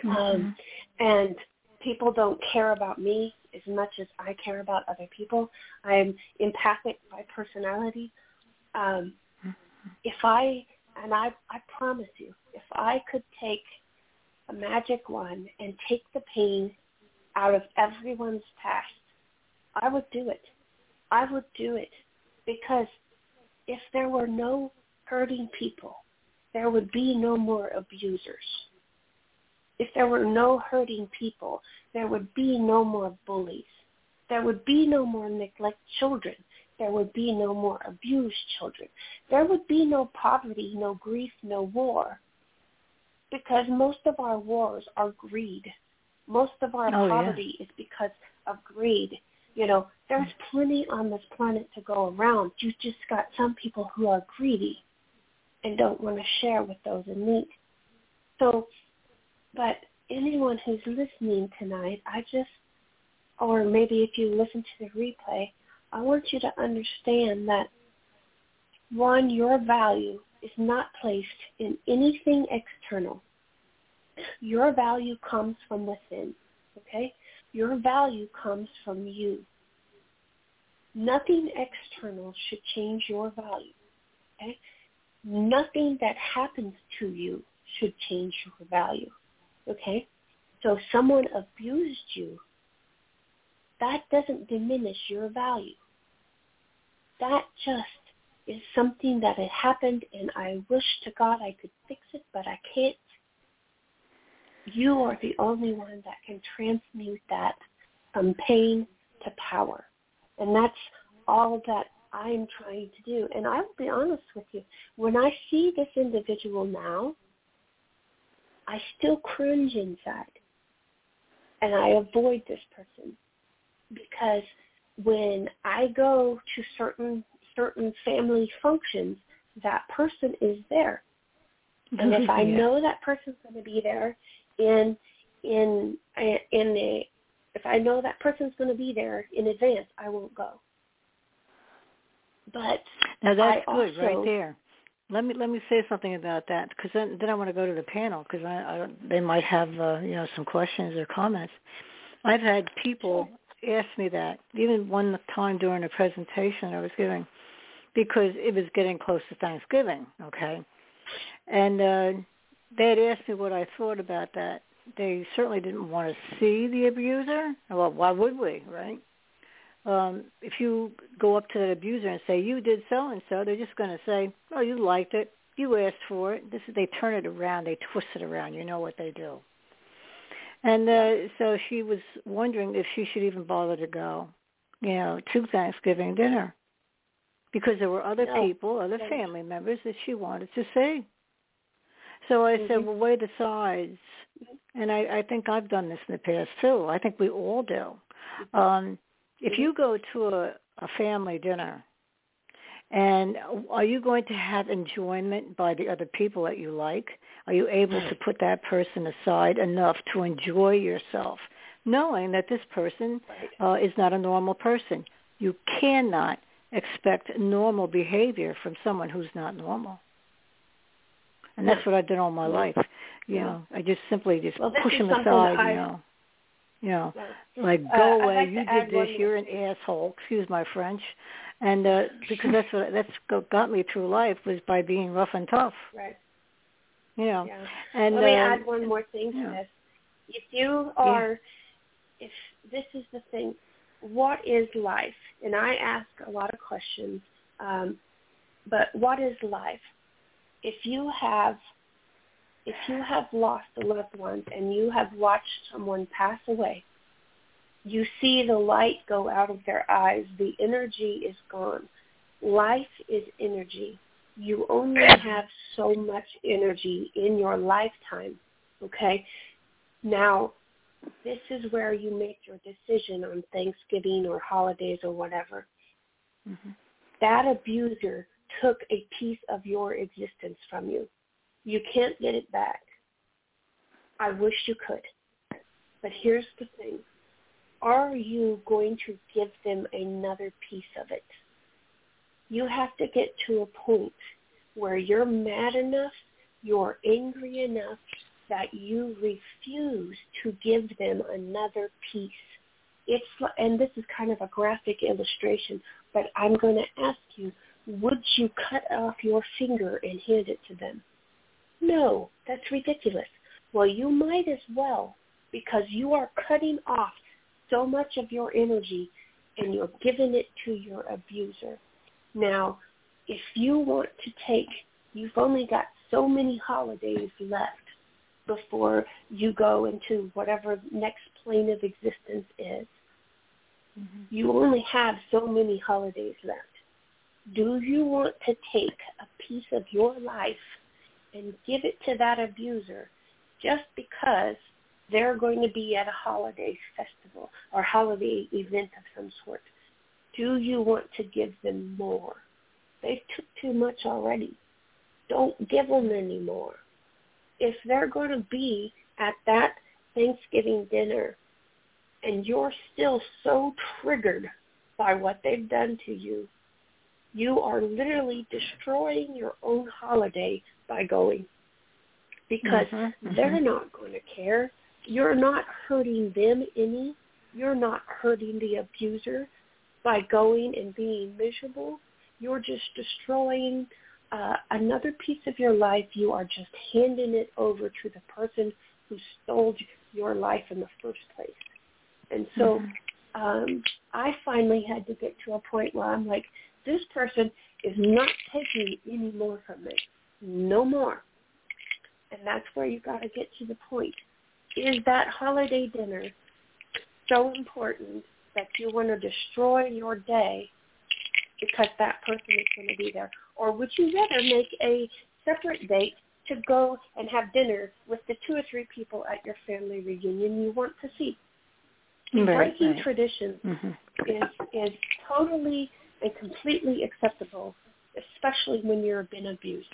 Um, and people don't care about me as much as I care about other people. I'm empathic by personality. Um, if I, and I, I promise you, if I could take a magic wand and take the pain out of everyone's past, I would do it. I would do it because if there were no hurting people, there would be no more abusers. If there were no hurting people, there would be no more bullies. There would be no more neglect children. There would be no more abused children. There would be no poverty, no grief, no war. Because most of our wars are greed. Most of our Oh, yeah. poverty is because of greed. You know, there's mm. plenty on this planet to go around. You just got some people who are greedy and don't want to share with those in need. So, but anyone who's listening tonight, I just, or maybe if you listen to the replay, I want you to understand that one, your value is not placed in anything external. Your value comes from within, okay? Your value comes from you. Nothing external should change your value, okay? Nothing that happens to you should change your value, okay? So if someone abused you, that doesn't diminish your value. That just is something that had happened and I wish to God I could fix it, but I can't. You are the only one that can transmute that from pain to power. And that's all that I'm trying to do. And I will be honest with you, when I see this individual now, I still cringe inside. And I avoid this person because when I go to certain certain family functions, that person is there. And if I [LAUGHS] Yeah. know that person's going to be there in in in a if I know that person's going to be there in advance, I won't go. But Now that's I good right there. Let me let me say something about that because then then I want to go to the panel because I, I they might have uh, you know some questions or comments. I've had people ask me that even one time during a presentation I was giving because it was getting close to Thanksgiving, okay, and uh, they had asked me what I thought about that. They certainly didn't want to see the abuser. Well, why would we, right? um, if you go up to the abuser and say you did so and so, they're just going to say, "Oh, you liked it, you asked for it." This is they turn it around, they twist it around. You know what they do. And uh, so she was wondering if she should even bother to go, you know, to Thanksgiving dinner, because there were other people, other family members that she wanted to see. So I said, Mhm. well, weigh the sides. And I, I think I've done this in the past too. I think we all do. Um, if you go to a, a family dinner, and are you going to have enjoyment by the other people that you like? Are you able to put that person aside enough to enjoy yourself, knowing that this person uh, is not a normal person? You cannot expect normal behavior from someone who's not normal. And that's what I've done all my life. You Yeah. know, I just simply just Well, push them aside. I- You know, you know, Yeah. like Uh, go I'd away. like you did this. You're an asshole. Excuse my French. And uh, [LAUGHS] because that's what that's got me through life was by being rough and tough. Right. You know. Yeah. And Let me uh, add one more thing to yeah. this. If you are, if this is the thing, what is life? And I ask a lot of questions, um, but what is life? If you have if you have lost a loved one and you have watched someone pass away, you see the light go out of their eyes. The energy is gone. Life is energy. You only have so much energy in your lifetime. Okay? Now, this is where you make your decision on Thanksgiving or holidays or whatever. Mm-hmm. That abuser took a piece of your existence from you. You can't get it back. I wish you could. But here's the thing. Are you going to give them another piece of it? You have to get to a point where you're mad enough, you're angry enough that you refuse to give them another piece. It's and this is kind of a graphic illustration, but I'm going to ask you, would you cut off your finger and hand it to them? No, that's ridiculous. Well, you might as well because you are cutting off so much of your energy and you're giving it to your abuser. Now, if you want to take, you've only got so many holidays left before you go into whatever next plane of existence is. Mm-hmm. You only have so many holidays left. Do you want to take a piece of your life and give it to that abuser just because they're going to be at a holiday festival or holiday event of some sort? Do you want to give them more? They took too much already. Don't give them any more. If they're going to be at that Thanksgiving dinner and you're still so triggered by what they've done to you, you are literally destroying your own holiday by going because mm-hmm, they're mm-hmm. not going to care. You're not hurting them any. You're not hurting the abuser by going and being miserable. You're just destroying uh, another piece of your life. You are just handing it over to the person who stole your life in the first place. And so mm-hmm. um, I finally had to get to a point where I'm like, this person is not taking any more from me. No more. And that's where you got to get to the point. Is that holiday dinner so important that you want to destroy your day because that person is going to be there? Or would you rather make a separate date to go and have dinner with the two or three people at your family reunion you want to see? Right, Breaking right. tradition Mhm. is is totally and completely acceptable, especially when you're been abused.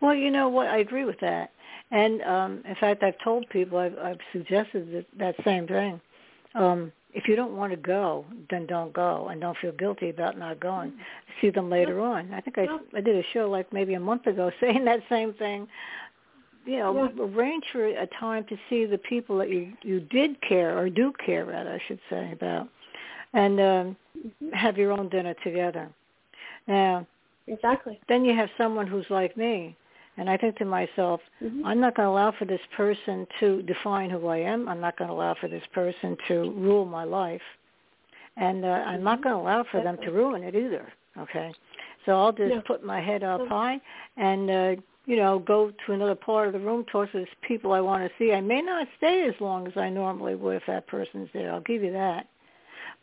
Well, you know what? I agree with that. And um, in fact, I've told people, I've, I've suggested that, that same thing. Um, if you don't want to go, then don't go, and don't feel guilty about not going. See them later on. I think I, I did a show like maybe a month ago [LAUGHS] saying that same thing. You know, Yeah. arrange for a time to see the people that you you did care or do care, rather, I should say, about, and um, have your own dinner together. Now, Exactly. then you have someone who's like me and i think to myself Mhm. i'm not going to allow for this person to define who i am i'm not going to allow for this person to rule my life and uh, i'm not going to allow for them to ruin it either okay so i'll just No. put my head up No. high and uh you know go to another part of the room talk to these people i want to see i may not stay as long as i normally would if that person's there i'll give you that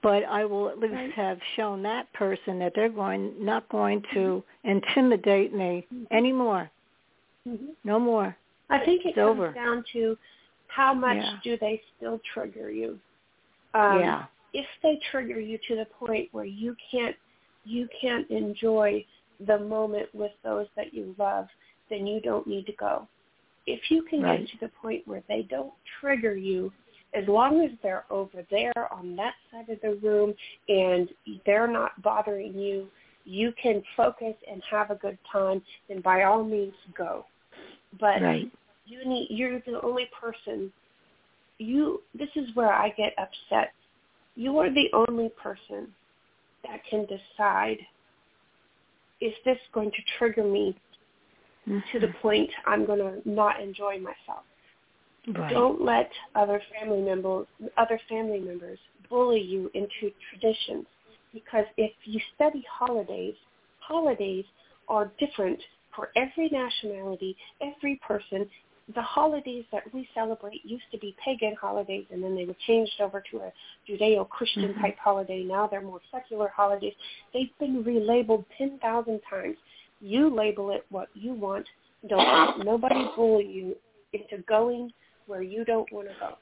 but I will at least Right. have shown that person that they're going not going to intimidate me anymore. hmm No more. I think it It's comes over. down to how much Yeah. do they still trigger you. Um, yeah. If they trigger you to the point where you can't you can't enjoy the moment with those that you love, then you don't need to go. If you can Right. get to the point where they don't trigger you, as long as they're over there on that side of the room and they're not bothering you, you can focus and have a good time, then by all means go. But Right. you need you're the only person you this is where I get upset. You are the only person that can decide is this going to trigger me to the mm-hmm. point I'm going to not enjoy myself. Right. Don't let other family members other family members bully you into traditions because if you study holidays, holidays are different for every nationality, every person. The holidays that we celebrate used to be pagan holidays, and then they were changed over to a Judeo-Christian Mhm. type holiday. Now they're more secular holidays. They've been relabeled 10,000 times. You label it what you want. Don't let nobody bully you into going where you don't want to go.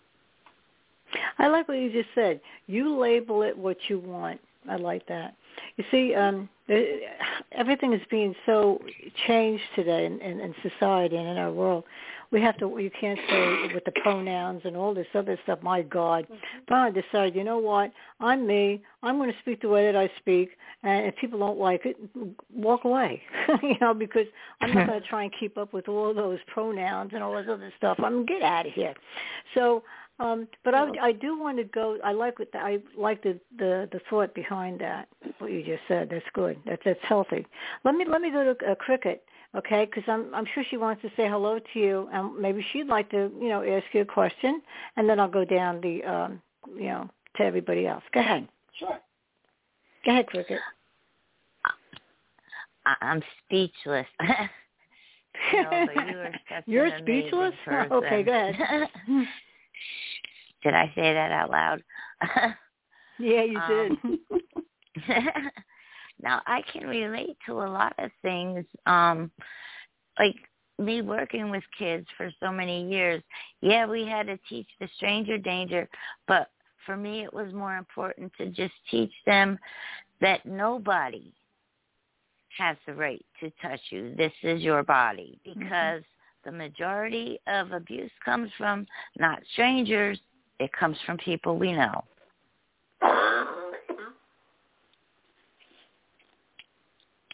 I like what you just said. You label it what you want. I like that. You see, um, the- everything is being so changed today in, in, in society and in our world. We have to. You can't say with the pronouns and all this other stuff. My God, but I decide. You know what? I'm me. I'm going to speak the way that I speak, and if people don't like it, walk away. [LAUGHS] you know, because I'm not [LAUGHS] going to try and keep up with all those pronouns and all this other stuff. I'm get out of here. So um, but I, I do want to go. I like what the, I like the, the the thought behind that. What you just said. That's good. That's that's healthy. Let me let me go to uh, cricket, okay? Because I'm I'm sure she wants to say hello to you, and maybe she'd like to you know ask you a question, and then I'll go down the um, you know to everybody else. Go ahead. Sure. Go ahead, cricket. I- I'm speechless. [LAUGHS] [LAUGHS] no, you are You're speechless? person. Okay, go ahead. [LAUGHS] Did I say that out loud? Yeah, you Um, did. Now I can relate to a lot of things. Um like me working with kids for so many years. Yeah, we had to teach the stranger danger, but for me it was more important to just teach them that nobody has the right to touch you. This is your body because the majority of abuse comes from not strangers, it comes from people we know. [LAUGHS]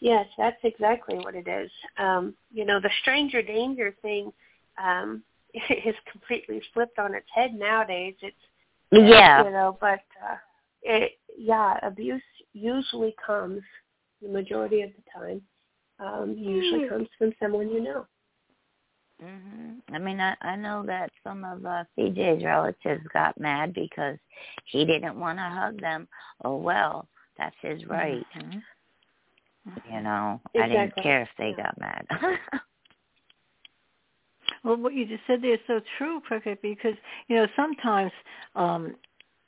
Yes, that's exactly what it is. Um, you know, the stranger danger thing um, [LAUGHS] is completely flipped on its head nowadays. It's Yeah. you know, but uh, it yeah, abuse usually comes the majority of the time. Um, usually Hmm. comes from someone you know. Mhm. I mean, I I know that some of uh, CJ's relatives got mad because he didn't want to hug them. Oh well, that's his right. Mhm. You know, I didn't care if they Yeah. got mad. [LAUGHS] Well, what you just said there is so true, Cricket, because you know sometimes, um,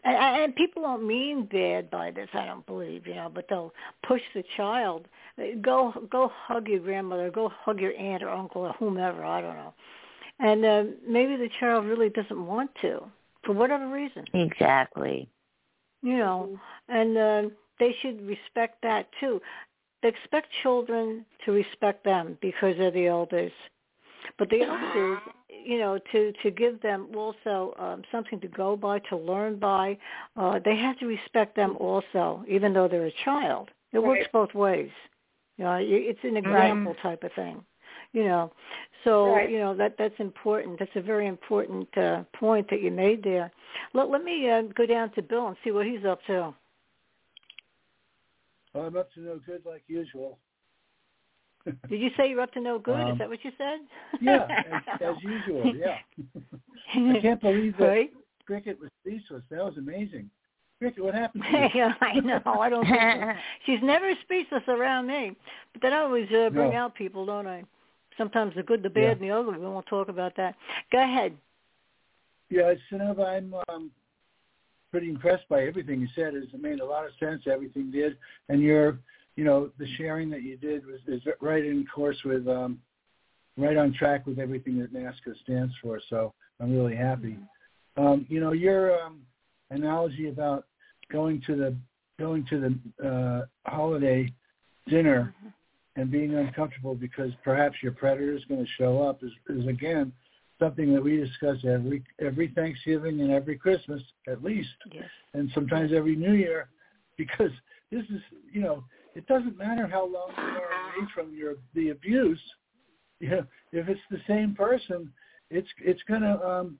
and, and people don't mean bad by this. I don't believe, you know, but they'll push the child. Go, go hug your grandmother. Go hug your aunt or uncle or whomever. I don't know. And uh, maybe the child really doesn't want to, for whatever reason, exactly. you know. And uh, they should respect that too. They expect children to respect them because they're the elders but the elders, you know, to to give them also um, something to go by, to learn by, uh, they have to respect them also, even though they're a child. It works both ways. You know, it's an example type of thing. You know, so Right. you know that that's important. That's a very important uh, point that you made there. Let let me uh, go down to Bill and see what he's up to. Well, I'm up to no good like usual. [LAUGHS] Did you say you're up to no good? Um, Is that what you said? yeah, as, [LAUGHS] as usual. Yeah. I [LAUGHS] can't believe that Right? cricket was speechless. That was amazing. Cricket, what happened to you? I know. I don't. Think. She's never speechless around me, but then I always uh, bring No. out people, don't I? Sometimes the good, the bad, Yeah. and the ugly. We won't talk about that. Go ahead. Yeah, Synova, I'm um, pretty impressed by everything you said. It made a lot of sense. Everything did, and your, you know, the sharing that you did was is right in course with, um, right on track with everything that NAASCA stands for. So I'm really happy. Um, you know, your um, analogy about going to the going to the uh, holiday dinner and being uncomfortable because perhaps your predator is going to show up is, is again something that we discuss every every Thanksgiving and every Christmas at least, Yes. and sometimes every New Year, [LAUGHS] because this is you know it doesn't matter how long you are away from your the abuse, [LAUGHS] you know if it's the same person, it's it's gonna um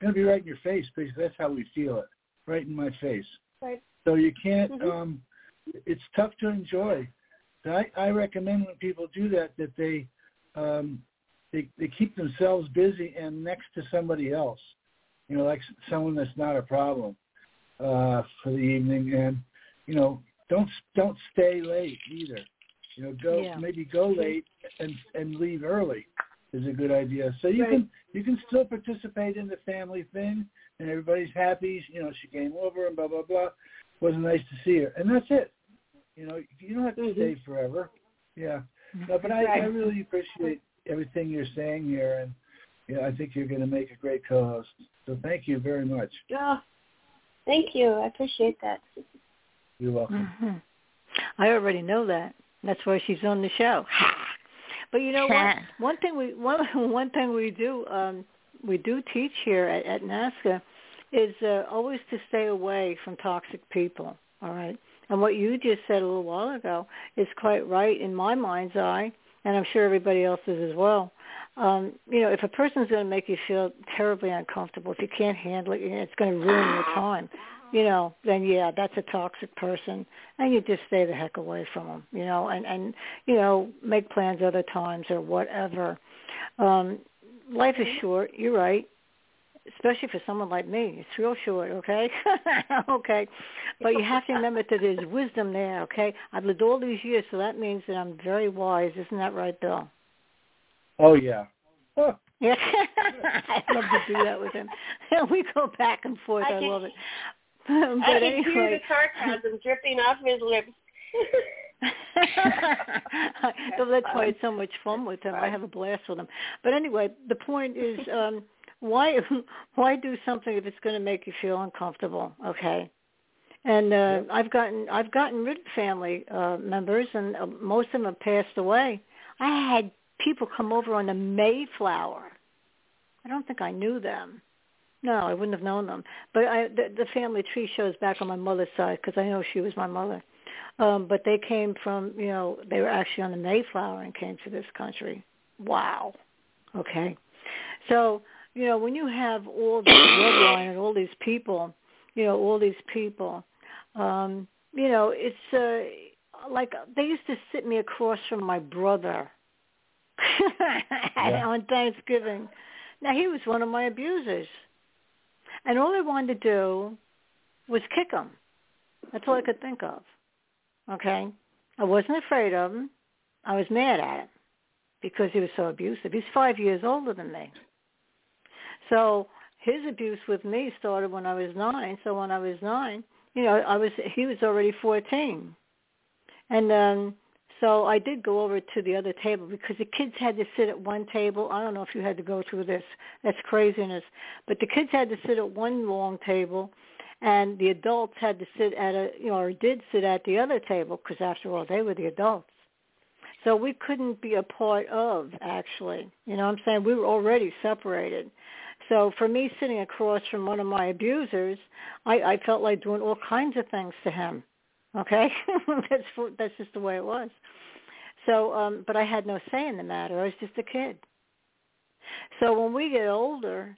gonna be right in your face because that's how we feel it, right in my face. Right. So you can't. Mhm. um It's tough to enjoy. So I, I recommend when people do that that they um, they they keep themselves busy and next to somebody else, you know, like someone that's not a problem uh, for the evening, and you know, don't don't stay late either. You know, go Yeah. maybe go late and and leave early is a good idea. So you Right. can you can still participate in the family thing, and everybody's happy. You know, she came over and blah blah blah. Wasn't nice to see her, and that's it. You know, you don't have to Mhm. stay forever. Yeah. No, but I, I really appreciate everything you're saying here, and yeah, I think you're going to make a great co-host. So thank you very much. Oh, thank you. I appreciate that. You're welcome. hmm I already know that. That's why she's on the show. [LAUGHS] but you know what? One thing we one [LAUGHS] one thing we do um, we do teach here at, at NAASCA is uh, always to stay away from toxic people. All right. And what you just said a little while ago is quite right in my mind's eye, and I'm sure everybody else is as well. Um, you know, if a person's going to make you feel terribly uncomfortable, if you can't handle it, it's going to ruin your time. You know, then yeah, that's a toxic person, and you just stay the heck away from them. You know, and and you know, make plans other times or whatever. Um, life is short. You're right especially for someone like me. It's real short, okay? [LAUGHS] okay. But you have to remember that there's wisdom there, okay? I've lived all these years, so that means that I'm very wise. Isn't that right, Bill? Oh yeah. Oh, Yeah. I love to do that with him. [LAUGHS] we go back and forth. I I, can- love it. [LAUGHS] I but can hear the anyway, sarcasm dripping off his lips. so that's why it's so much fun with him. I have a blast with him. But anyway, the point is, um, why [LAUGHS] why do something if it's going to make you feel uncomfortable? Okay. And uh, I've gotten I've gotten rid of family uh, members, and uh, most of them have passed away. I had people come over on the Mayflower. I don't think I knew them. No, I wouldn't have known them. But I, the, the family tree shows back on my mother's side because I know she was my mother. Um, but they came from, you know, they were actually on the Mayflower and came to this country. Wow. Okay. So, you know, when you have all this bloodline and all these people, you know, all these people, um, you know, it's uh, like they used to sit me across from my brother [LAUGHS] Yeah. on Thanksgiving. Now he was one of my abusers, and all I wanted to do was kick him. That's all I could think of. Okay, I wasn't afraid of him. I was mad at him because he was so abusive. He's five years older than me. So his abuse with me started when I was nine. So when I was nine, you know, I was he was already fourteen, and um, so I did go over to the other table because the kids had to sit at one table. I don't know if you had to go through this. That's craziness. But the kids had to sit at one long table, and the adults had to sit at a, you know, or did sit at the other table because after all, they were the adults. So we couldn't be a part of, actually. You know what I'm saying? We were already separated. So for me sitting across from one of my abusers, I, I felt like doing all kinds of things to him. Okay? [LAUGHS] that's that's just the way it was. So, um, but I had no say in the matter. I was just a kid. So when we get older,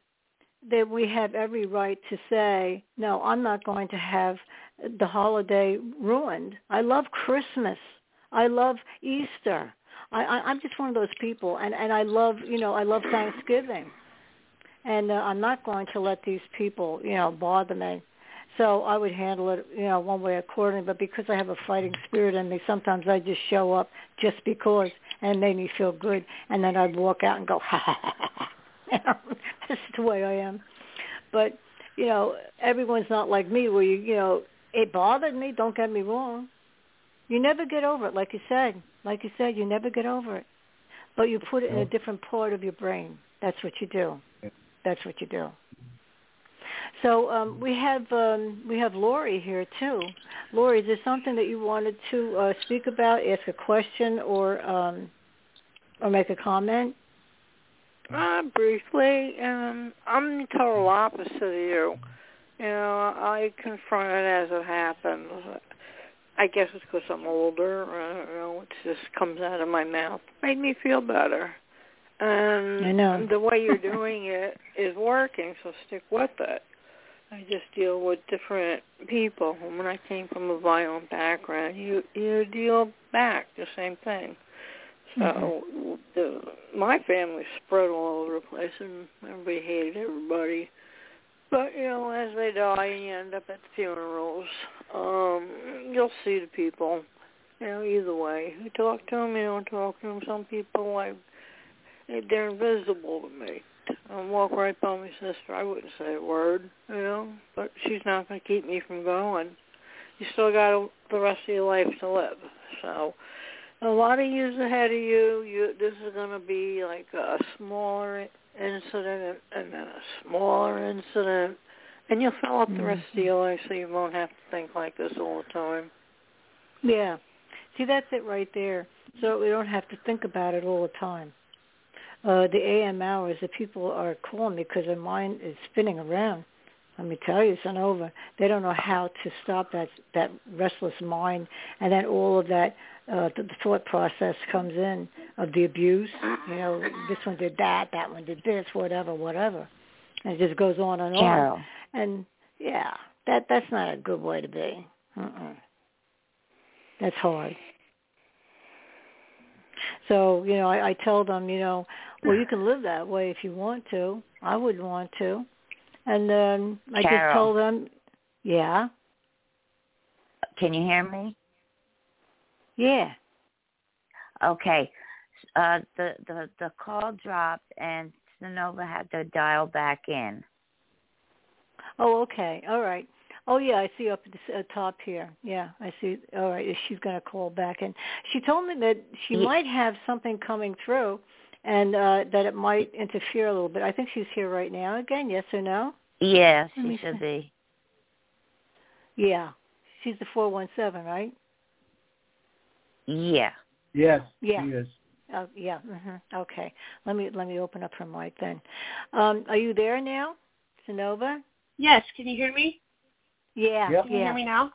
then we have every right to say, no, I'm not going to have the holiday ruined. I love Christmas. I love Easter. I, I, I'm just one of those people, and and I love, you know, I love Thanksgiving, and uh, I'm not going to let these people, you know, bother me. So I would handle it, you know, one way accordingly. But because I have a fighting spirit in me, sometimes I just show up just because, and it made me feel good. And then I'd walk out and go, ha ha ha ha. You [LAUGHS] know, That's the way I am. But you know, everyone's not like me. Where you, you know, it bothered me. Don't get me wrong. You never get over it, like you said. Like you said, you never get over it. But you put it in a different part of your brain. That's what you do. That's what you do. So um, we have um, we have Lori here too. Lori, is there something that you wanted to uh, speak about, ask a question, or um, or make a comment? Uh, briefly, um, I'm the total opposite of you. You know, I confront it as it happens. I guess it's because I'm older. I don't know. It just comes out of my mouth. Made me feel better. And I know. the way you're [LAUGHS] doing it is working, so stick with it. I just deal with different people. When I came from a violent background, you you deal back the same thing. So the my family spread all over the place, and everybody hated everybody. But you know, as they die, you end up at funerals. Um, you'll see the people. You know, either way, you talk to them, you don't talk to them. Some people like they're invisible to me. I walk right by my sister. I wouldn't say a word, you know, but she's not going to keep me from going. You still got the rest of your life to live. So, a lot of years ahead of you. You this is going to be like a smaller incident and then a smaller incident, and you'll fill up the rest of your life, so you won't have to think like this all the time. Yeah. See, that's it right there. So we don't have to think about it all the time uh, the AM hours, the people are calling me because their mind is spinning around. Let me tell you, it's over. They don't know how to stop that that restless mind, and then all of that uh, the, the thought process comes in of the abuse. You know, this one did that, that one did this, whatever, whatever, and it just goes on and Carol. on. And yeah, that that's not a good way to be. Uh-uh. That's hard. So you know, I, I tell them, you know, well, you can live that way if you want to. I wouldn't want to. And then I Carol. just told them, yeah, Can you hear me? yeah. Okay. Uh, the the the call dropped and Synova had to dial back in. Oh, okay. All right. Oh, yeah, I see up at the uh, top here. Yeah, I see. All right, she's going to call back. And she told me that she Ye- might have something coming through and uh that it might interfere a little bit. I think she's here right now again, yes or no? Yeah, she should see. be. Yeah. She's the 417, right? Yeah. Yes, Yeah. he is. Oh, yeah. hmm Okay. Let me let me open up her mic then. Um, are you there now, Synova? Yes, can you hear me? Yeah. Yep. Can you Yeah. hear me now?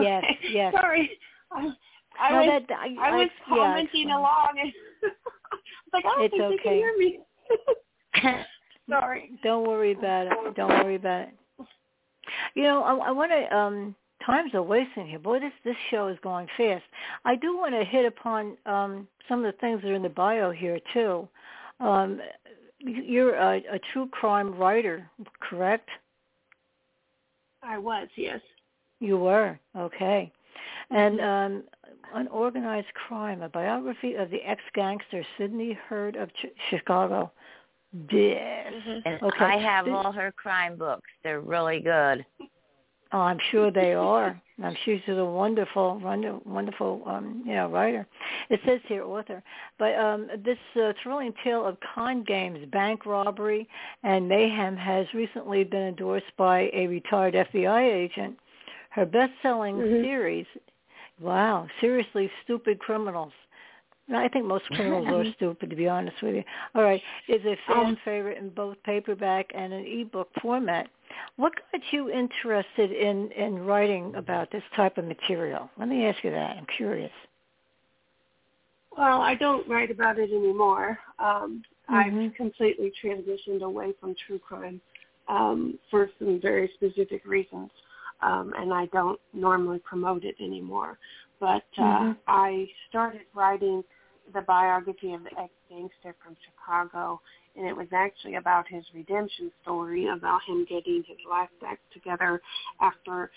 Yes, Okay. yes. Sorry. I, I No, was that, I, I was commenting it's fine. along and I was like, I don't It's think you okay. can hear me. [LAUGHS] Sorry. Don't worry about it. Don't worry about it. You know, I, I want to. Um, times are wasting here. Boy, this this show is going fast. I do want to hit upon um, some of the things that are in the bio here too. Um, you're a, a true crime writer, correct? I was, yes. You were okay. And um, unorganized crime, a biography of the ex-gangster Sidney Heard of Ch- Chicago. Yes. And Okay. I have Th- all her crime books. They're really good. Oh, I'm sure they are. I'm sure she's a wonderful, wonderful, um, you know, writer. It says here, author. But um, this uh, thrilling tale of con games, bank robbery, and mayhem has recently been endorsed by a retired FBI agent. Her best-selling Mhm. series, wow, seriously stupid criminals. I think most criminals are [LAUGHS] stupid, to be honest with you. All right, is a fan Um, favorite in both paperback and an ebook format. What got you interested in in writing about this type of material? Let me ask you that. I'm curious. Well, I don't write about it anymore. Um, Mhm. I've completely transitioned away from true crime um, for some very specific reasons, um, and I don't normally promote it anymore. But uh, Mhm. I started writing the biography of the ex-gangster from Chicago, and it was actually about his redemption story, about him getting his life back together after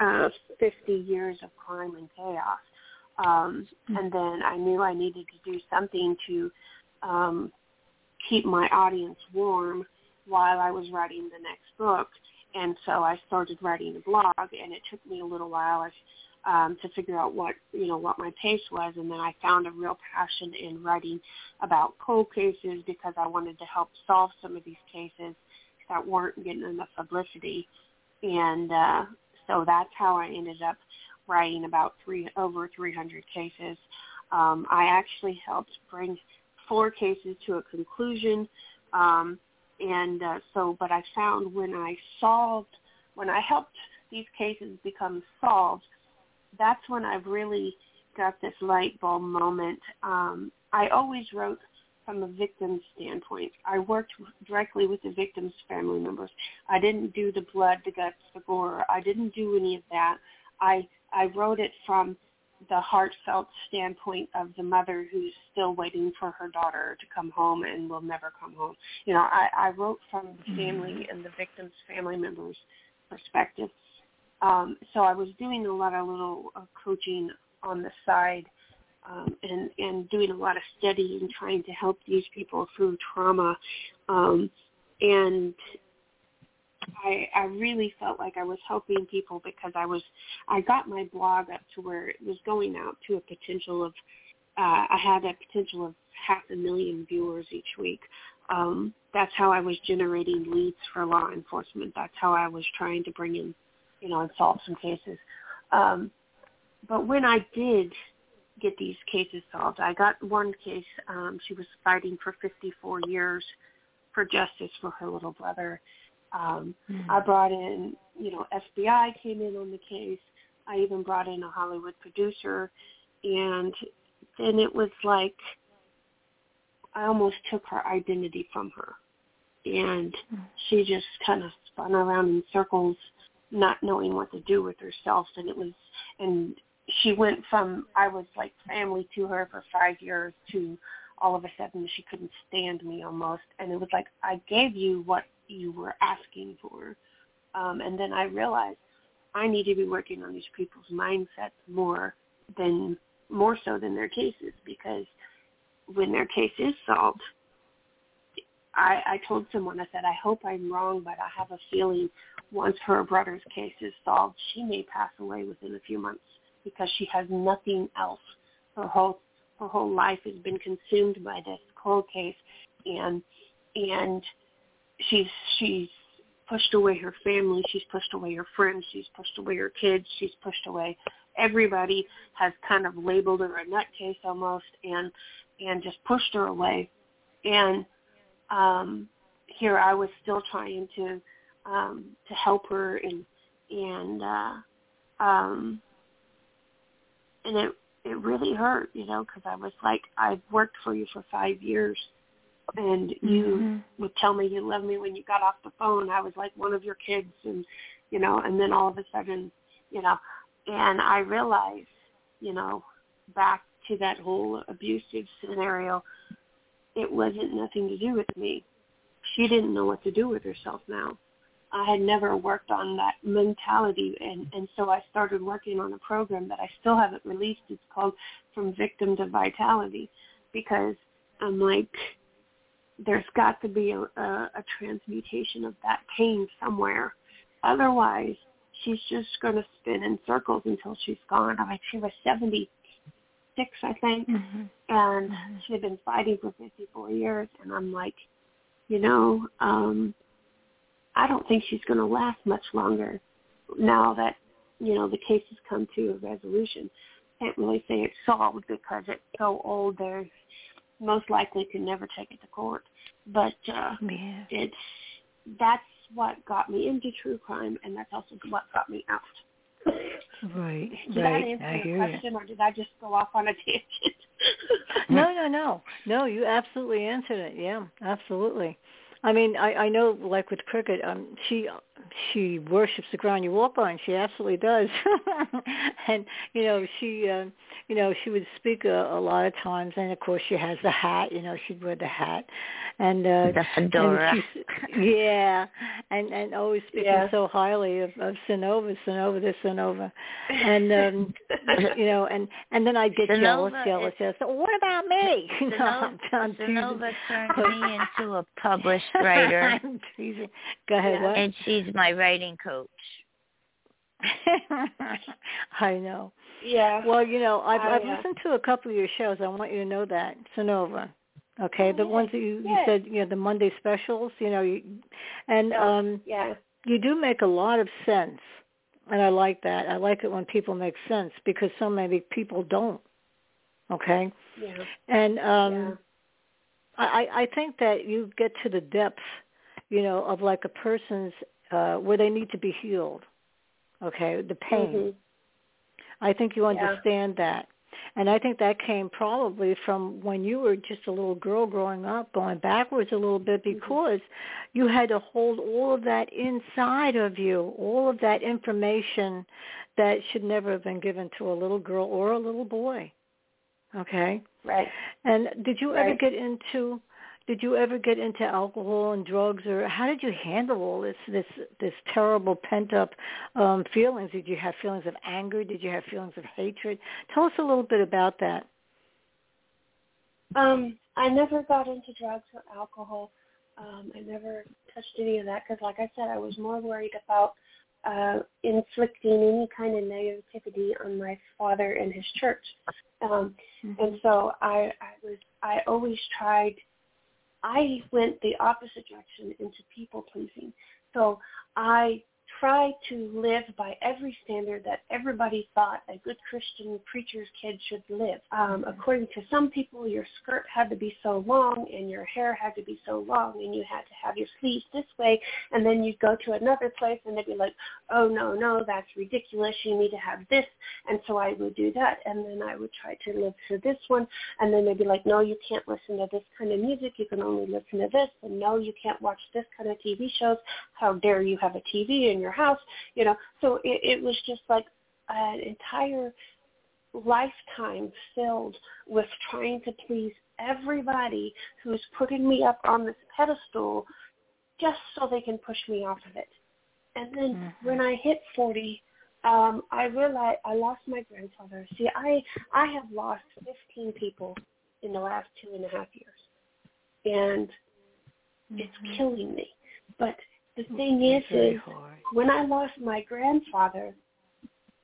uh, 50 years of crime and chaos. Um, and then I knew I needed to do something to um, keep my audience warm while I was writing the next book. And so I started writing a blog, and it took me a little while um, to figure out what you know what my pace was. And then I found a real passion in writing about cold cases because I wanted to help solve some of these cases that weren't getting enough publicity. And uh, so that's how I ended up writing about three over 300 cases. Um, I actually helped bring four cases to a conclusion, um, and uh, so. But I found when I solved, when I helped these cases become solved, that's when I've really got this light bulb moment. Um, I always wrote from a victim's standpoint. I worked directly with the victim's family members. I didn't do the blood, the guts, the gore. I didn't do any of that. I I wrote it from the heartfelt standpoint of the mother who's still waiting for her daughter to come home and will never come home. You know, I, I wrote from the family and the victim's family members' perspective. Um, so I was doing a lot of little uh, coaching on the side um, and and doing a lot of studying, trying to help these people through trauma, um, and I I really felt like I was helping people because I was I got my blog up to where it was going out to a potential of uh, I had a potential of half a million viewers each week. Um, that's how I was generating leads for law enforcement. That's how I was trying to bring in, you know, and solve some cases. Um, but when I did get these cases solved, I got one case. Um, she was fighting for 54 years for justice for her little brother. Um, mm-hmm. I brought in, you know, FBI came in on the case. I even brought in a Hollywood producer, and then it was like I almost took her identity from her, and mm-hmm. she just kind of spun around in circles, not knowing what to do with herself. And it was, and she went from I was like family to her for five years to all of a sudden she couldn't stand me almost. And it was like I gave you what you were asking for. Um and then I realized I need to be working on these people's mindsets more than more so than their cases. Because when their case is solved I, I told someone, I said, I hope I'm wrong, but I have a feeling once her brother's case is solved, she may pass away within a few months because she has nothing else. Her whole her whole life has been consumed by this cold case, and and she's she's pushed away her family, she's pushed away her friends, she's pushed away her kids, she's pushed away everybody has kind of labeled her a nutcase almost and and just pushed her away. And um here I was still trying to um to help her and and uh um and it it really hurt, you know, because I was like, I've worked for you for five years, and you mm-hmm. would tell me you love me when you got off the phone. I was like one of your kids, and you know, and then all of a sudden, you know, and I realized, you know, back to that whole abusive scenario, it wasn't nothing to do with me. She didn't know what to do with herself now. I had never worked on that mentality and, and so I started working on a program that I still haven't released. It's called From Victim to Vitality because I'm like, there's got to be a, a, a transmutation of that pain somewhere. Otherwise, she's just going to spin in circles until she's gone. I mean, she was 76, I think, mm-hmm. and mm-hmm. she had been fighting for 54 years. And I'm like, you know, um, I don't think she's going to last much longer now that, you know, the case has come to a resolution. Can't really say it's solved because it's so old. There's most likely can never take it to court. But uh, yeah. it's that's what got me into true crime, and that's also what got me out. Right. Did right. I answer your question, you. or did I just go off on a tangent? no, [LAUGHS] no, no, no. You absolutely answered it. Yeah, absolutely. I mean, I, I know, like with cricket, um, she she worships the ground you walk on. She absolutely does, [LAUGHS] and you know, she uh, you know she would speak a, a lot of times, and of course she has the hat. You know, she'd wear the hat, and uh, the fedora. And yeah, and and always speaking yeah. so highly of, of Synova, Synova, this Synova, and um, [LAUGHS] you know, and and then I'd get jealous, jealous, jealous. So what about me? [LAUGHS] Synova, no, I'm, I'm Synova turned me into a published writer. Go ahead. Yeah. What? And she's my writing coach. [LAUGHS] I know. Yeah. Well, you know, I've, I, I've listened to a couple of your shows. I want you to know that Synova. Okay, Oh, the yeah. ones that you, you Yeah. said, you know, the Monday specials. You know, you, and Yeah. um, yeah. you do make a lot of sense, and I like that. I like it when people make sense because so many people don't. Okay, Yeah. and um, yeah. I, I think that you get to the depth, you know, of like a person's uh, where they need to be healed. Okay, the pain. Mhm. I think you Yeah. understand that. And I think that came probably from when you were just a little girl growing up, going backwards a little bit Mm-hmm. because you had to hold all of that inside of you, all of that information that should never have been given to a little girl or a little boy. Okay? Right. And did you ever get into did you ever get into alcohol and drugs, or how did you handle all this this this terrible pent up um, feelings? Did you have feelings of anger? Did you have feelings of hatred? Tell us a little bit about that. Um, I never got into drugs or alcohol. Um, I never touched any of that because, like I said, I was more worried about uh, inflicting any kind of negativity on my father and his church. Um, mm-hmm. And so I, I was, I always tried. I went the opposite direction into people pleasing. So I try to live by every standard that everybody thought a good Christian preacher's kid should live. Um, according to some people, your skirt had to be so long and your hair had to be so long and you had to have your sleeves this way. And then you'd go to another place and they'd be like, oh, no, no, that's ridiculous. You need to have this. And so I would do that. And then I would try to live for this one. And then they'd be like, no, you can't listen to this kind of music. You can only listen to this. And no, you can't watch this kind of TV shows. How dare you have a TV in your house, you know. So it, it was just like an entire lifetime filled with trying to please everybody who's putting me up on this pedestal just so they can push me off of it. And then mm-hmm. when I hit 40, um, I realized I lost my grandfather. See, I I have lost 15 people in the last two and a half years, and mm-hmm. it's killing me. But the thing is, is when I lost my grandfather,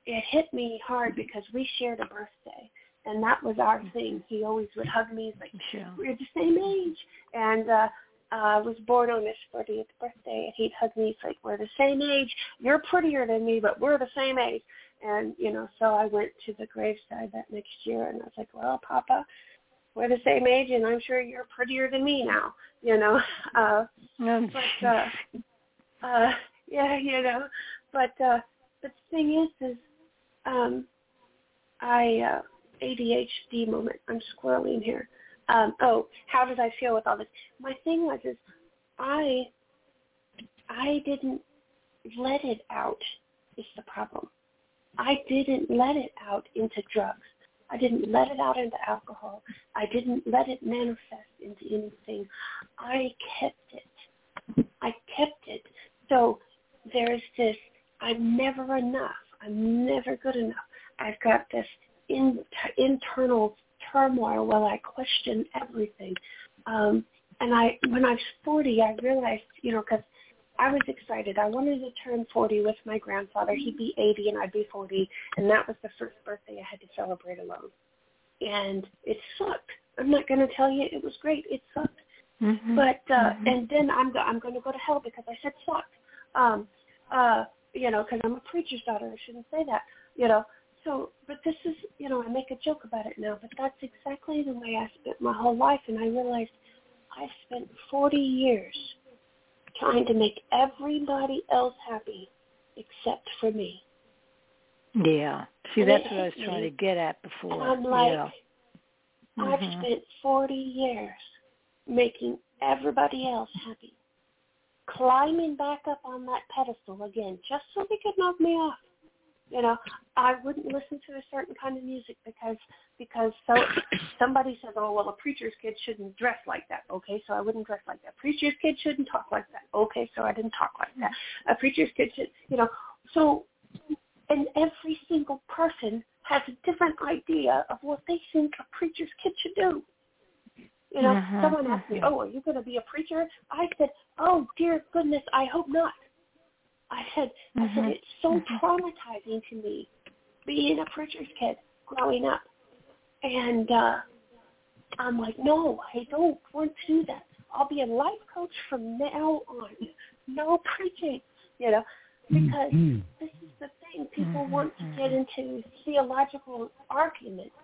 it hit me hard because we shared a birthday, and that was our thing. He always would hug me, like sure. we're the same age, and uh, I uh, was born on his 40th birthday, and he'd hug me. He's like, "We're the same age. You're prettier than me, but we're the same age." And you know, so I went to the graveside that next year, and I was like, "Well, Papa, we're the same age, and I'm sure you're prettier than me now." You know, [LAUGHS] uh, but uh, [LAUGHS] uh, [LAUGHS] yeah, you know, but uh, but the thing is, is um, I uh, ADHD moment. I'm squirreling here. Um, oh, how did I feel with all this? My thing was is I I didn't let it out. Is the problem? I didn't let it out into drugs. I didn't let it out into alcohol. I didn't let it manifest into anything. I kept it. I kept it so there's this, I'm never enough. I'm never good enough. I've got this in, internal turmoil while I question everything. Um, and I, when I was 40, I realized, you know, because I was excited. I wanted to turn 40 with my grandfather. He'd be 80 and I'd be 40. And that was the first birthday I had to celebrate alone. And it sucked. I'm not going to tell you it was great. It sucked. Mm-hmm. But uh, mm-hmm. and then I'm I'm going to go to hell because I said sucked um, uh, you know, because I'm a preacher's daughter. I shouldn't say that, you know. So, but this is, you know, I make a joke about it now, but that's exactly the way I spent my whole life, and I realized I spent 40 years trying to make everybody else happy except for me. Yeah. See, and that's what I was trying me. to get at before. And I'm like, yeah. I've mm-hmm. spent 40 years making everybody else happy climbing back up on that pedestal again just so they could knock me off. You know, I wouldn't listen to a certain kind of music because because so somebody says, oh well, a preacher's kid shouldn't dress like that. Okay, so I wouldn't dress like that. Preacher's kid shouldn't talk like that. Okay, so I didn't talk like that. A preacher's kid should, you know. So, and every single person has a different idea of what they think a preacher's kid should do. You know, uh-huh, someone asked me, "Oh, are you going to be a preacher?" I said, "Oh, dear goodness, I hope not." I said, uh-huh. "I said it's so uh-huh. traumatizing to me being a preacher's kid growing up," and uh I'm like, "No, I don't want to do that. I'll be a life coach from now on. No preaching." You know, because mm-hmm. this is the thing. People want to get into theological arguments,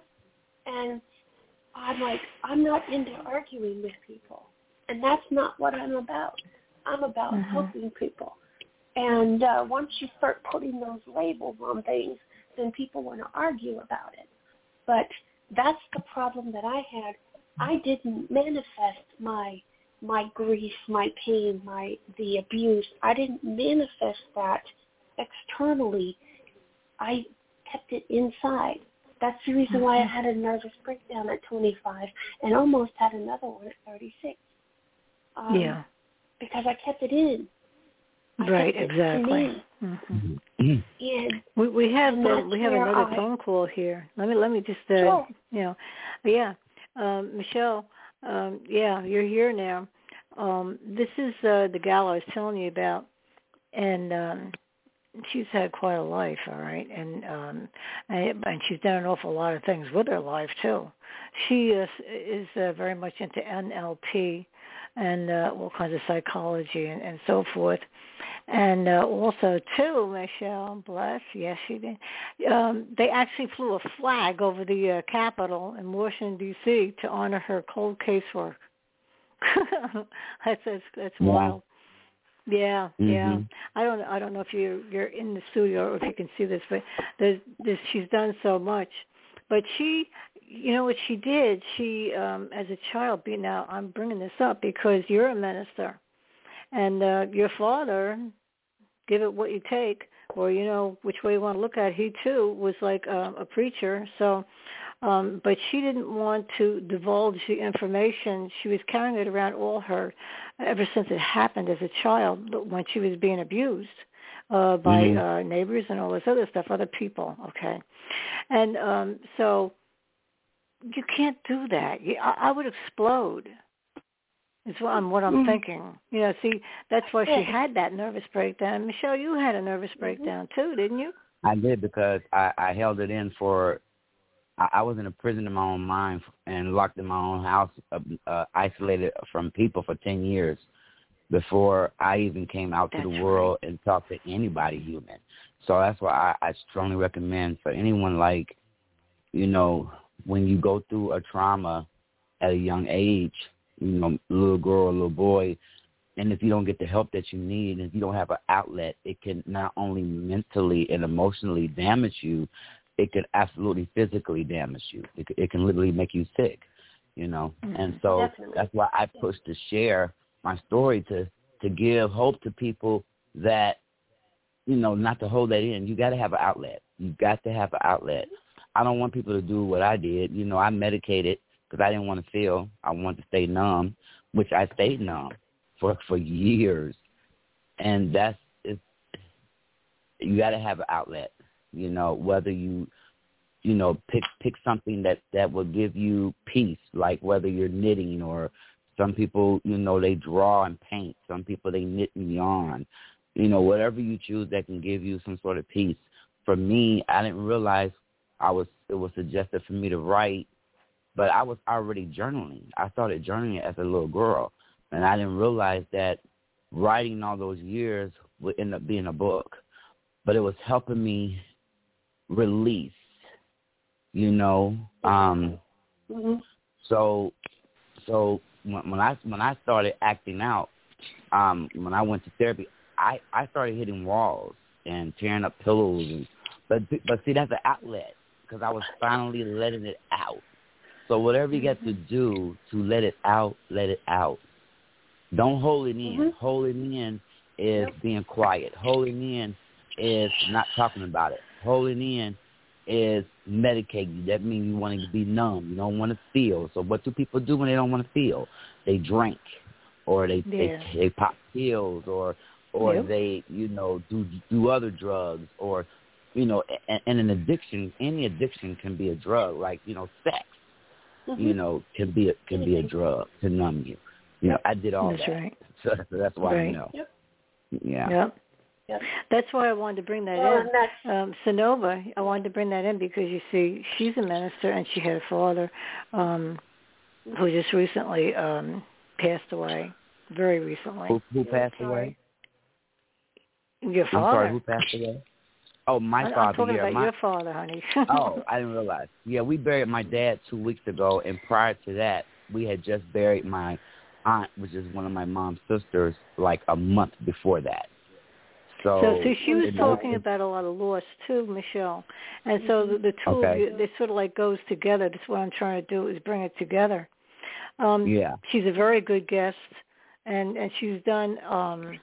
and I'm like, I'm not into arguing with people. And that's not what I'm about. I'm about mm-hmm. helping people. And uh, once you start putting those labels on things, then people want to argue about it. But that's the problem that I had. I didn't manifest my my grief, my pain, my the abuse. I didn't manifest that externally. I kept it inside. That's the reason why I had a nervous breakdown at 25 and almost had another one at 36 Um, yeah. Because I kept it in. I Right, it exactly. in. hmm And We we have uh, we have another I- phone call here. Let me let me just uh, Sure. you know, yeah, um, Michelle, um, yeah, you're here now. Um, this is uh, the gal I was telling you about, and um, she's had quite a life, all right, and um, and, and she's done an awful lot of things with her life too. She is is uh, very much into NLP and uh, all kinds of psychology and, and so forth. And uh, also, too, Michelle, bless, yes, she did. Um, they actually flew a flag over the uh, Capitol in Washington D.C. to honor her cold case work. [LAUGHS] that's that's, that's Wow. wild. Yeah, yeah. Mhm. I don't I don't know if you you're in the studio or if you can see this, but there's, there's she's done so much. But she, you know what she did? She, um, as a child, be now I'm bringing this up because you're a minister, and uh, your father, give it what you take, or you know which way you want to look at. it. He too was like uh, a preacher, so. Um, but she didn't want to divulge the information. She was carrying it around all her, ever since it happened as a child when she was being abused uh, by Mhm. uh, neighbors and all this other stuff, other people. Okay, and um, so you can't do that. You, I, I would explode. Is what I'm what I'm Mhm. thinking. You know, see, that's why she had that nervous breakdown. Michelle, you had a nervous breakdown too, didn't you? I did because I, I held it in for. I, I was in a prison in my own mind and locked in my own house, uh, uh, isolated from people for ten years before I even came out to That's the world and talked to anybody human. So that's why I, I strongly recommend for anyone like, you know, when you go through a trauma at a young age, you know, little girl or little boy, and if you don't get the help that you need, and if you don't have an outlet, it can not only mentally and emotionally damage you, it can absolutely physically damage you. It, it can literally make you sick, you know. Mm-hmm. And so Definitely. that's why I push to share my story to to give hope to people that you know not to hold that in. You got to have an outlet. You got to have an outlet. I don't want people to do what I did. You know, I medicated because I didn't want to feel. I wanted to stay numb, which I stayed numb for for years, and that's it's. You got to have an outlet. You know, whether you you know pick pick something that that will give you peace, like whether you're knitting or some people you know they draw and paint. Some people they knit and yarn. You know, whatever you choose that can give you some sort of peace. For me, I didn't realize I was it was suggested for me to write, but I was already journaling. I started journaling as a little girl, and I didn't realize that writing all those years would end up being a book. But it was helping me release, you know. Um hmm so so when, when I when I started acting out, um, when I went to therapy, I I started hitting walls and tearing up pillows, and but but see that's an outlet because I was finally letting it out. So whatever you got to do to let it out, let it out. Don't hold it in. Mhm. Holding in is being quiet. Holding in is not talking about it. Holding in is medicating. That means you want to be numb. You don't want to feel. So what do people do when they don't want to feel? They drink, or they Yeah. they, they pop pills, or or Yep. they you know do do other drugs, or you know, and, and an addiction. Any addiction can be a drug. Like you know, sex. Mm-hmm. You know, can be a, can be a drug to numb you. You know, I did all That's that. right. So, [LAUGHS] so that's why Right. you know. Yep. Yeah. Yep. Yep. That's why I wanted to bring that Well, in. that's um, Synova, I wanted to bring that in because you see, she's a minister and she had a father um, who just recently um, passed away, very recently. Who, who passed away? Your father. I'm sorry, who passed away? Oh, my I'm, father. I'm talking yeah, about my, your father, honey. [LAUGHS] oh, I didn't realize. Yeah, we buried my dad two weeks ago, and prior to that, we had just buried my aunt, which is one of my mom's sisters, like a month before that. So, So, see, she was talking it- about a lot of loss too, Michelle, and so the, the two of Okay. you, they sort of like goes together. That's what I'm trying to do is bring it together. Um, Yeah. she's a very good guest, and and she's done um,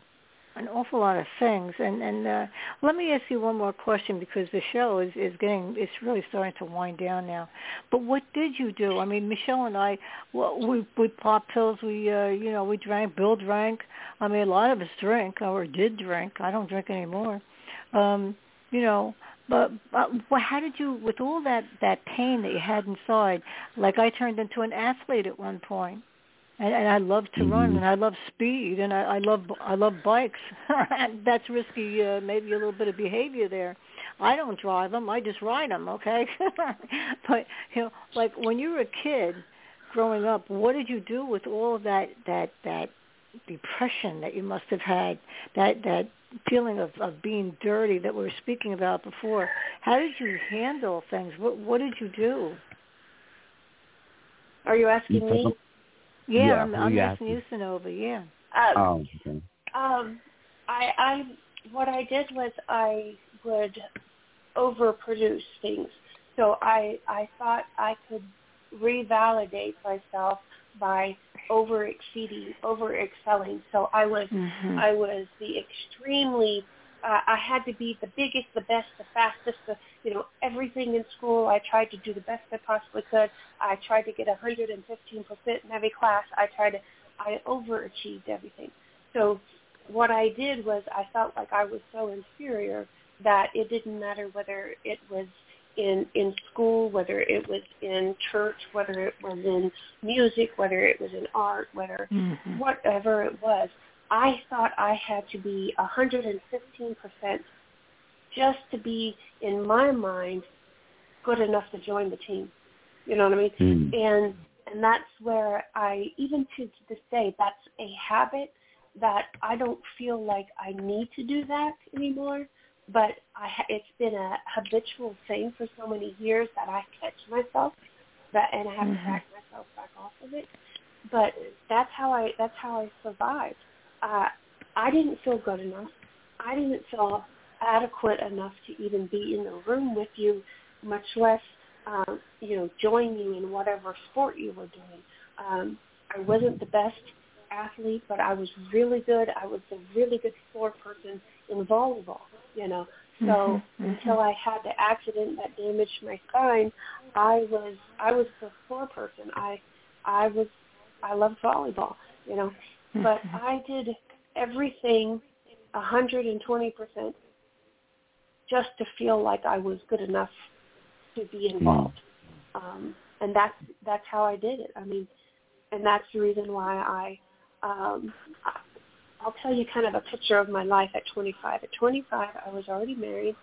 an awful lot of things. And and uh, let me ask you one more question because the show is is getting it's really starting to wind down now. But what did you do? I mean, Michelle and I, well, we we popped pills. We uh, you know we drank. Bill drank. I mean, a lot of us drink or did drink. I don't drink anymore. Um, you know, but, but well, how did you, with all that that pain that you had inside? Like I turned into an athlete at one point, and, and I love to mm-hmm. run, and I love speed, and I, I love I love bikes. [LAUGHS] That's risky, uh, maybe a little bit of behavior there. I don't drive them; I just ride them. Okay, [LAUGHS] but you know, like when you were a kid growing up, what did you do with all of that that that depression that you must have had, that that feeling of, of being dirty that we were speaking about before. How did you handle things? What what did you do? Are you asking me? Yeah, Yeah, I'm, who I'm you asking you, asking? Synova. Yeah. Um, Oh, okay. um, I, I, what I did was I would overproduce things. So I, I thought I could revalidate myself by over exceeding, over excelling. So I was, Mhm. I was the extremely. Uh, I had to be the biggest, the best, the fastest, the you know everything in school. I tried to do the best I possibly could. I tried to get 115% in every class. I tried to, I overachieved everything. So what I did was I felt like I was so inferior that it didn't matter whether it was in in school, whether it was in church, whether it was in music, whether it was in art, whether Mhm. whatever it was. I thought I had to be 115% just to be, in my mind, good enough to join the team. You know what I mean? Mm. And and that's where I, even to this day, that's a habit that I don't feel like I need to do that anymore. But I, ha- it's been a habitual thing for so many years that I catch myself that, and I have Mhm. to back myself back off of it. But that's how I, that's how I survived. Uh, I didn't feel good enough. I didn't feel adequate enough to even be in the room with you, much less, um, you know, join you in whatever sport you were doing. Um, I wasn't the best athlete, but I was really good. I was a really good floor person in volleyball, you know. So Mhm, mhm. until I had the accident that damaged my spine, I was I was the floor person. I I was I loved volleyball, you know. But Mhm. I did everything hundred and twenty percent just to feel like I was good enough to be involved. Um, and that's that's how I did it. I mean, and that's the reason why I um, I- I'll tell you kind of a picture of my life at 25. At 25, I was already married.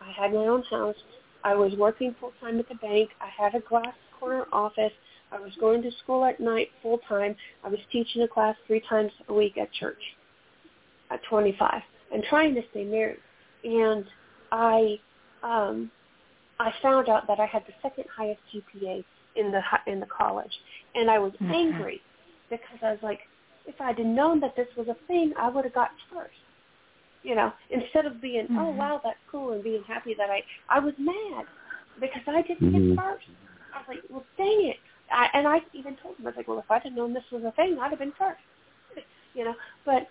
I had my own house. I was working full time at the bank. I had a glass corner office. I was going to school at night full time. I was teaching a class three times a week at church at 25 and trying to stay married. And I um, I found out that I had the second highest GPA in the in the college, and I was Mhm. angry because I was like, if I'd have known that this was a thing, I would have got first. You know, instead of being, oh Mhm. wow, that's cool, and being happy that I, I was mad because I didn't Mhm. get first. I was like, well, dang it. I, and I even told him, I was like, well, if I'd have known this was a thing, I'd have been first. You know, but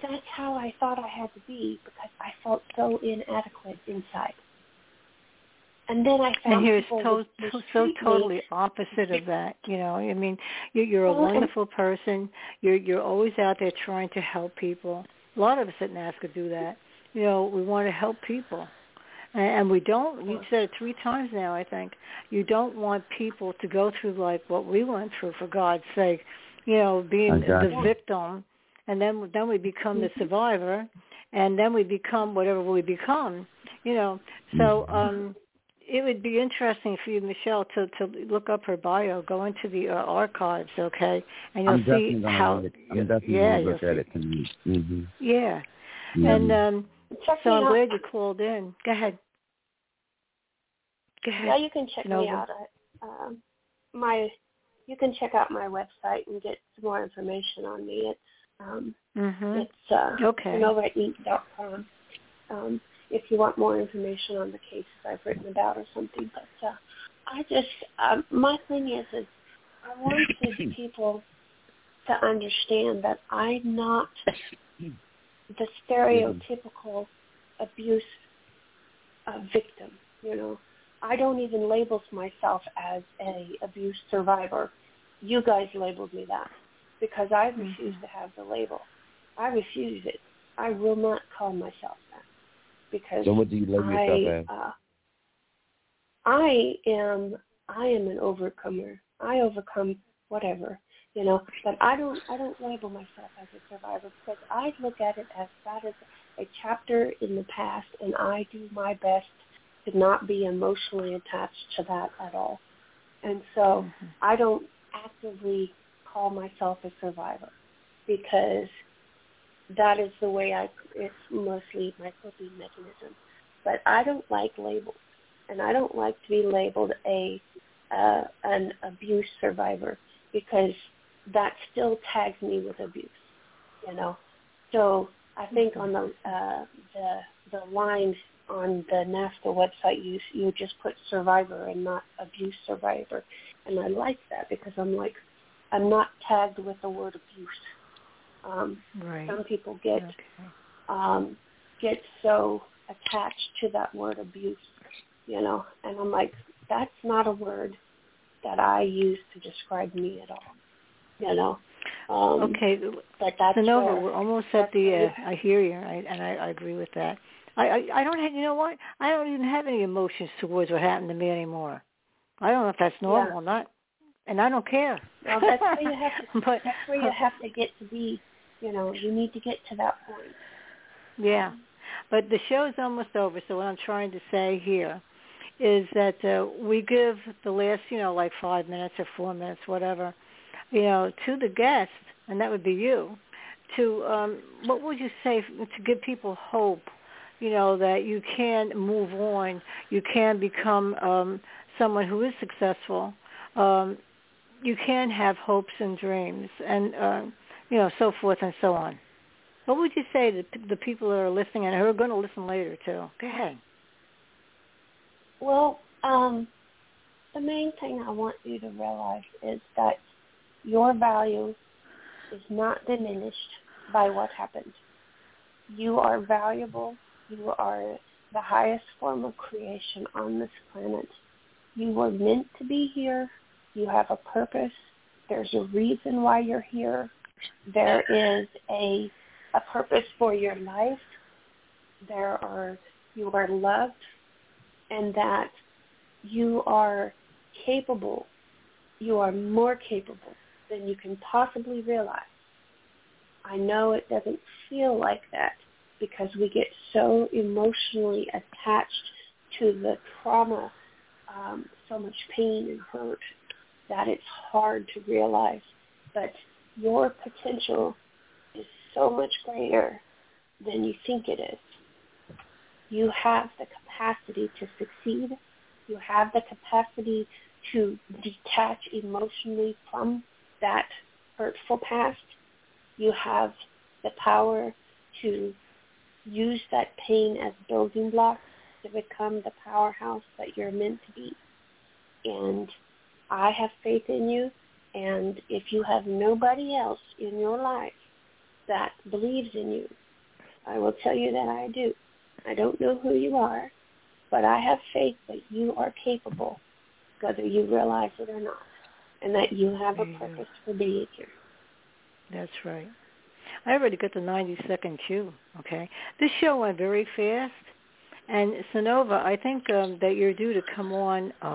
that's how I thought I had to be because I felt so inadequate inside. And then I found and here's people to- would to- mistreat so me. totally [LAUGHS] opposite of that you know i mean you you're a Well, and- wonderful person you're you're always out there trying to help people a lot of us at NAASCA do that you know we want to help people and, and we don't you said it three times now i think. You don't want people to go through like what we went through for god's sake. You know being Exactly. the victim and then then we become the survivor and then we become whatever we become you know. So um it would be interesting for you, Michelle, to to look up her bio, go into the uh, archives, okay, and you'll I'm see gonna how. look, I'm definitely yeah, gonna look you'll at it tonight. Mm-hmm. Yeah, and um, Check so me I'm out. glad you called in. Go ahead. Go ahead. Yeah, you can check me out at um, my. You can check out my website and get some more information on me. It's um, Mhm. It's uh, Okay. NovaInc.com. Um, if you want more information on the cases I've written about or something, but uh, I just um, my thing is is I wanted people to understand that I'm not [LAUGHS] the stereotypical abuse uh, victim. You know, I don't even label myself as a abuse survivor. You guys labeled me that because I refuse to have the label. I refuse it. I will not call myself that because So what do you label I, yourself as? uh, I am I am an overcomer. I overcome whatever, you know. But I don't I don't label myself as a survivor because I look at it as that is a chapter in the past, and I do my best to not be emotionally attached to that at all. And so I don't actively call myself a survivor because that is the way I it's mostly my coping mechanism. But I don't like labels and I don't like to be labeled a uh, an abuse survivor because that still tags me with abuse, you know. So I think on the uh, the the line on the NAASCA website, you you just put survivor and not abuse survivor, and I like that because I'm like I'm not tagged with the word abuse. Um, Right. some people get Okay. um, get so attached to that word abuse, you know, and I'm like, that's not a word that I use to describe me at all, you know. Um, Okay. but that's Synova, where- we're almost at the. Uh, I hear you, I, and I, I agree with that. I, I I don't have. You know what? I don't even have any emotions towards what happened to me anymore. I don't know if that's normal or not, and I don't care. Well, that's where you have to. [LAUGHS] but that's where you have to get to be. You know, you need to get to that point. Yeah, but the show's almost over. So what I'm trying to say here is that uh, we give the last, you know, like five minutes or four minutes, whatever, you know, to the guest, and that would be you. To um, what would you say to give people hope? You know that you can move on, you can become um, someone who is successful. Um, you can have hopes and dreams, and uh, you know, so forth and so on. What would you say to the people that are listening and who are going to listen later too? Go ahead. Well, um, the main thing I want you to realize is that your value is not diminished by what happened. You are valuable. You are the highest form of creation on this planet. You were meant to be here. You have a purpose. There's a reason why you're here. There is a a purpose for your life. There are you are loved and that you are capable. You are more capable than you can possibly realize. I know it doesn't feel like that because we get so emotionally attached to the trauma, um, so much pain and hurt that it's hard to realize. But your potential is so much greater than you think it is. You have the capacity to succeed. You have the capacity to detach emotionally from that hurtful past. You have the power to use that pain as building blocks to become the powerhouse that you're meant to be. And I have faith in you. And if you have nobody else in your life that believes in you, I will tell you that I do. I don't know who you are, but I have faith that you are capable, whether you realize it or not, and that you have a There you go. purpose for being here. That's right. I already got the 90 second cue. Okay, this show went very fast, and Synova, I think um, that you're due to come on. Uh,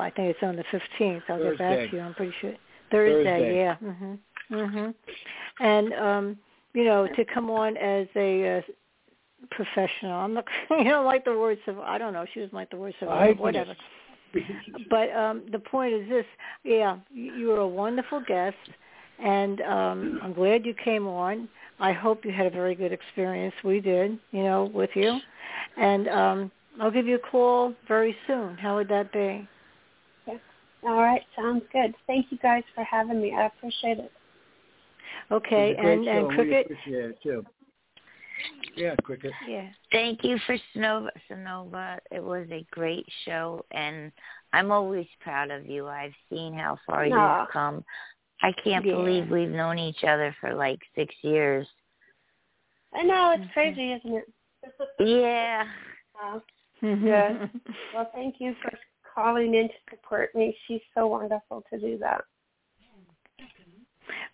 I think it's on the 15th. I'll get back to you. I'm pretty sure Thursday. Thursday. Yeah. Mhm. Mhm. And um, you know, to come on as a uh, professional. I'm not. [LAUGHS] You don't like the word. Surv- I don't know. She doesn't like the word I survivor. think Whatever. It's- [LAUGHS] but um the point is this. Yeah you you were a wonderful guest and um i'm glad you came on. I hope you had a very good experience. We did you know with you. And um i'll give you a call very soon. How would that be? All right, sounds good. Thank you guys for having me. I appreciate it. okay It's and show, and we cricket appreciate it too. Yeah, cricket. yeah Thank you for Synova. Synova. It was a great show, and I'm always proud of you. I've seen how far Aw. you've come. I can't Yeah. believe we've known each other for like six years. I know it's mm-hmm. crazy, isn't it? Yeah. Yeah. [LAUGHS] Well, thank you for calling in to support me. She's so wonderful to do that.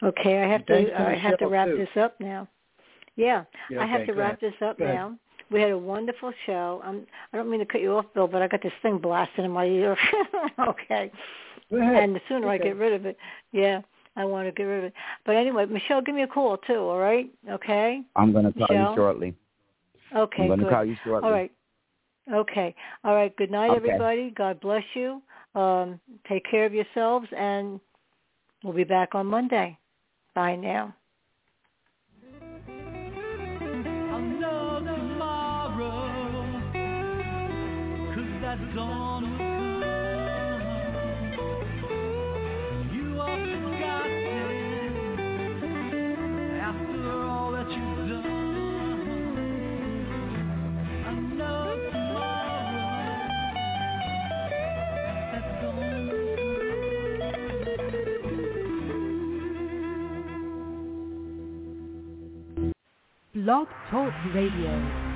Okay, I have Thanks to for I have to wrap too. this up now. Yeah, Yeah, I have to wrap ahead. this up now. We had a wonderful show. Um, I don't mean to cut you off, Bill, but I got this thing blasting in my ear. [LAUGHS] okay. And the sooner I get rid of it, yeah, I want to get rid of it. But anyway, Michelle, give me a call too. All right? Okay. I'm gonna call Michelle? you shortly. Okay. I'm gonna good. call you shortly. All right. Okay. All right. Good night, Okay. everybody. God bless you. Um, take care of yourselves, and we'll be back on Monday. Bye now. That dawn come. You are forgotten after all that you've done. Blog Talk Radio.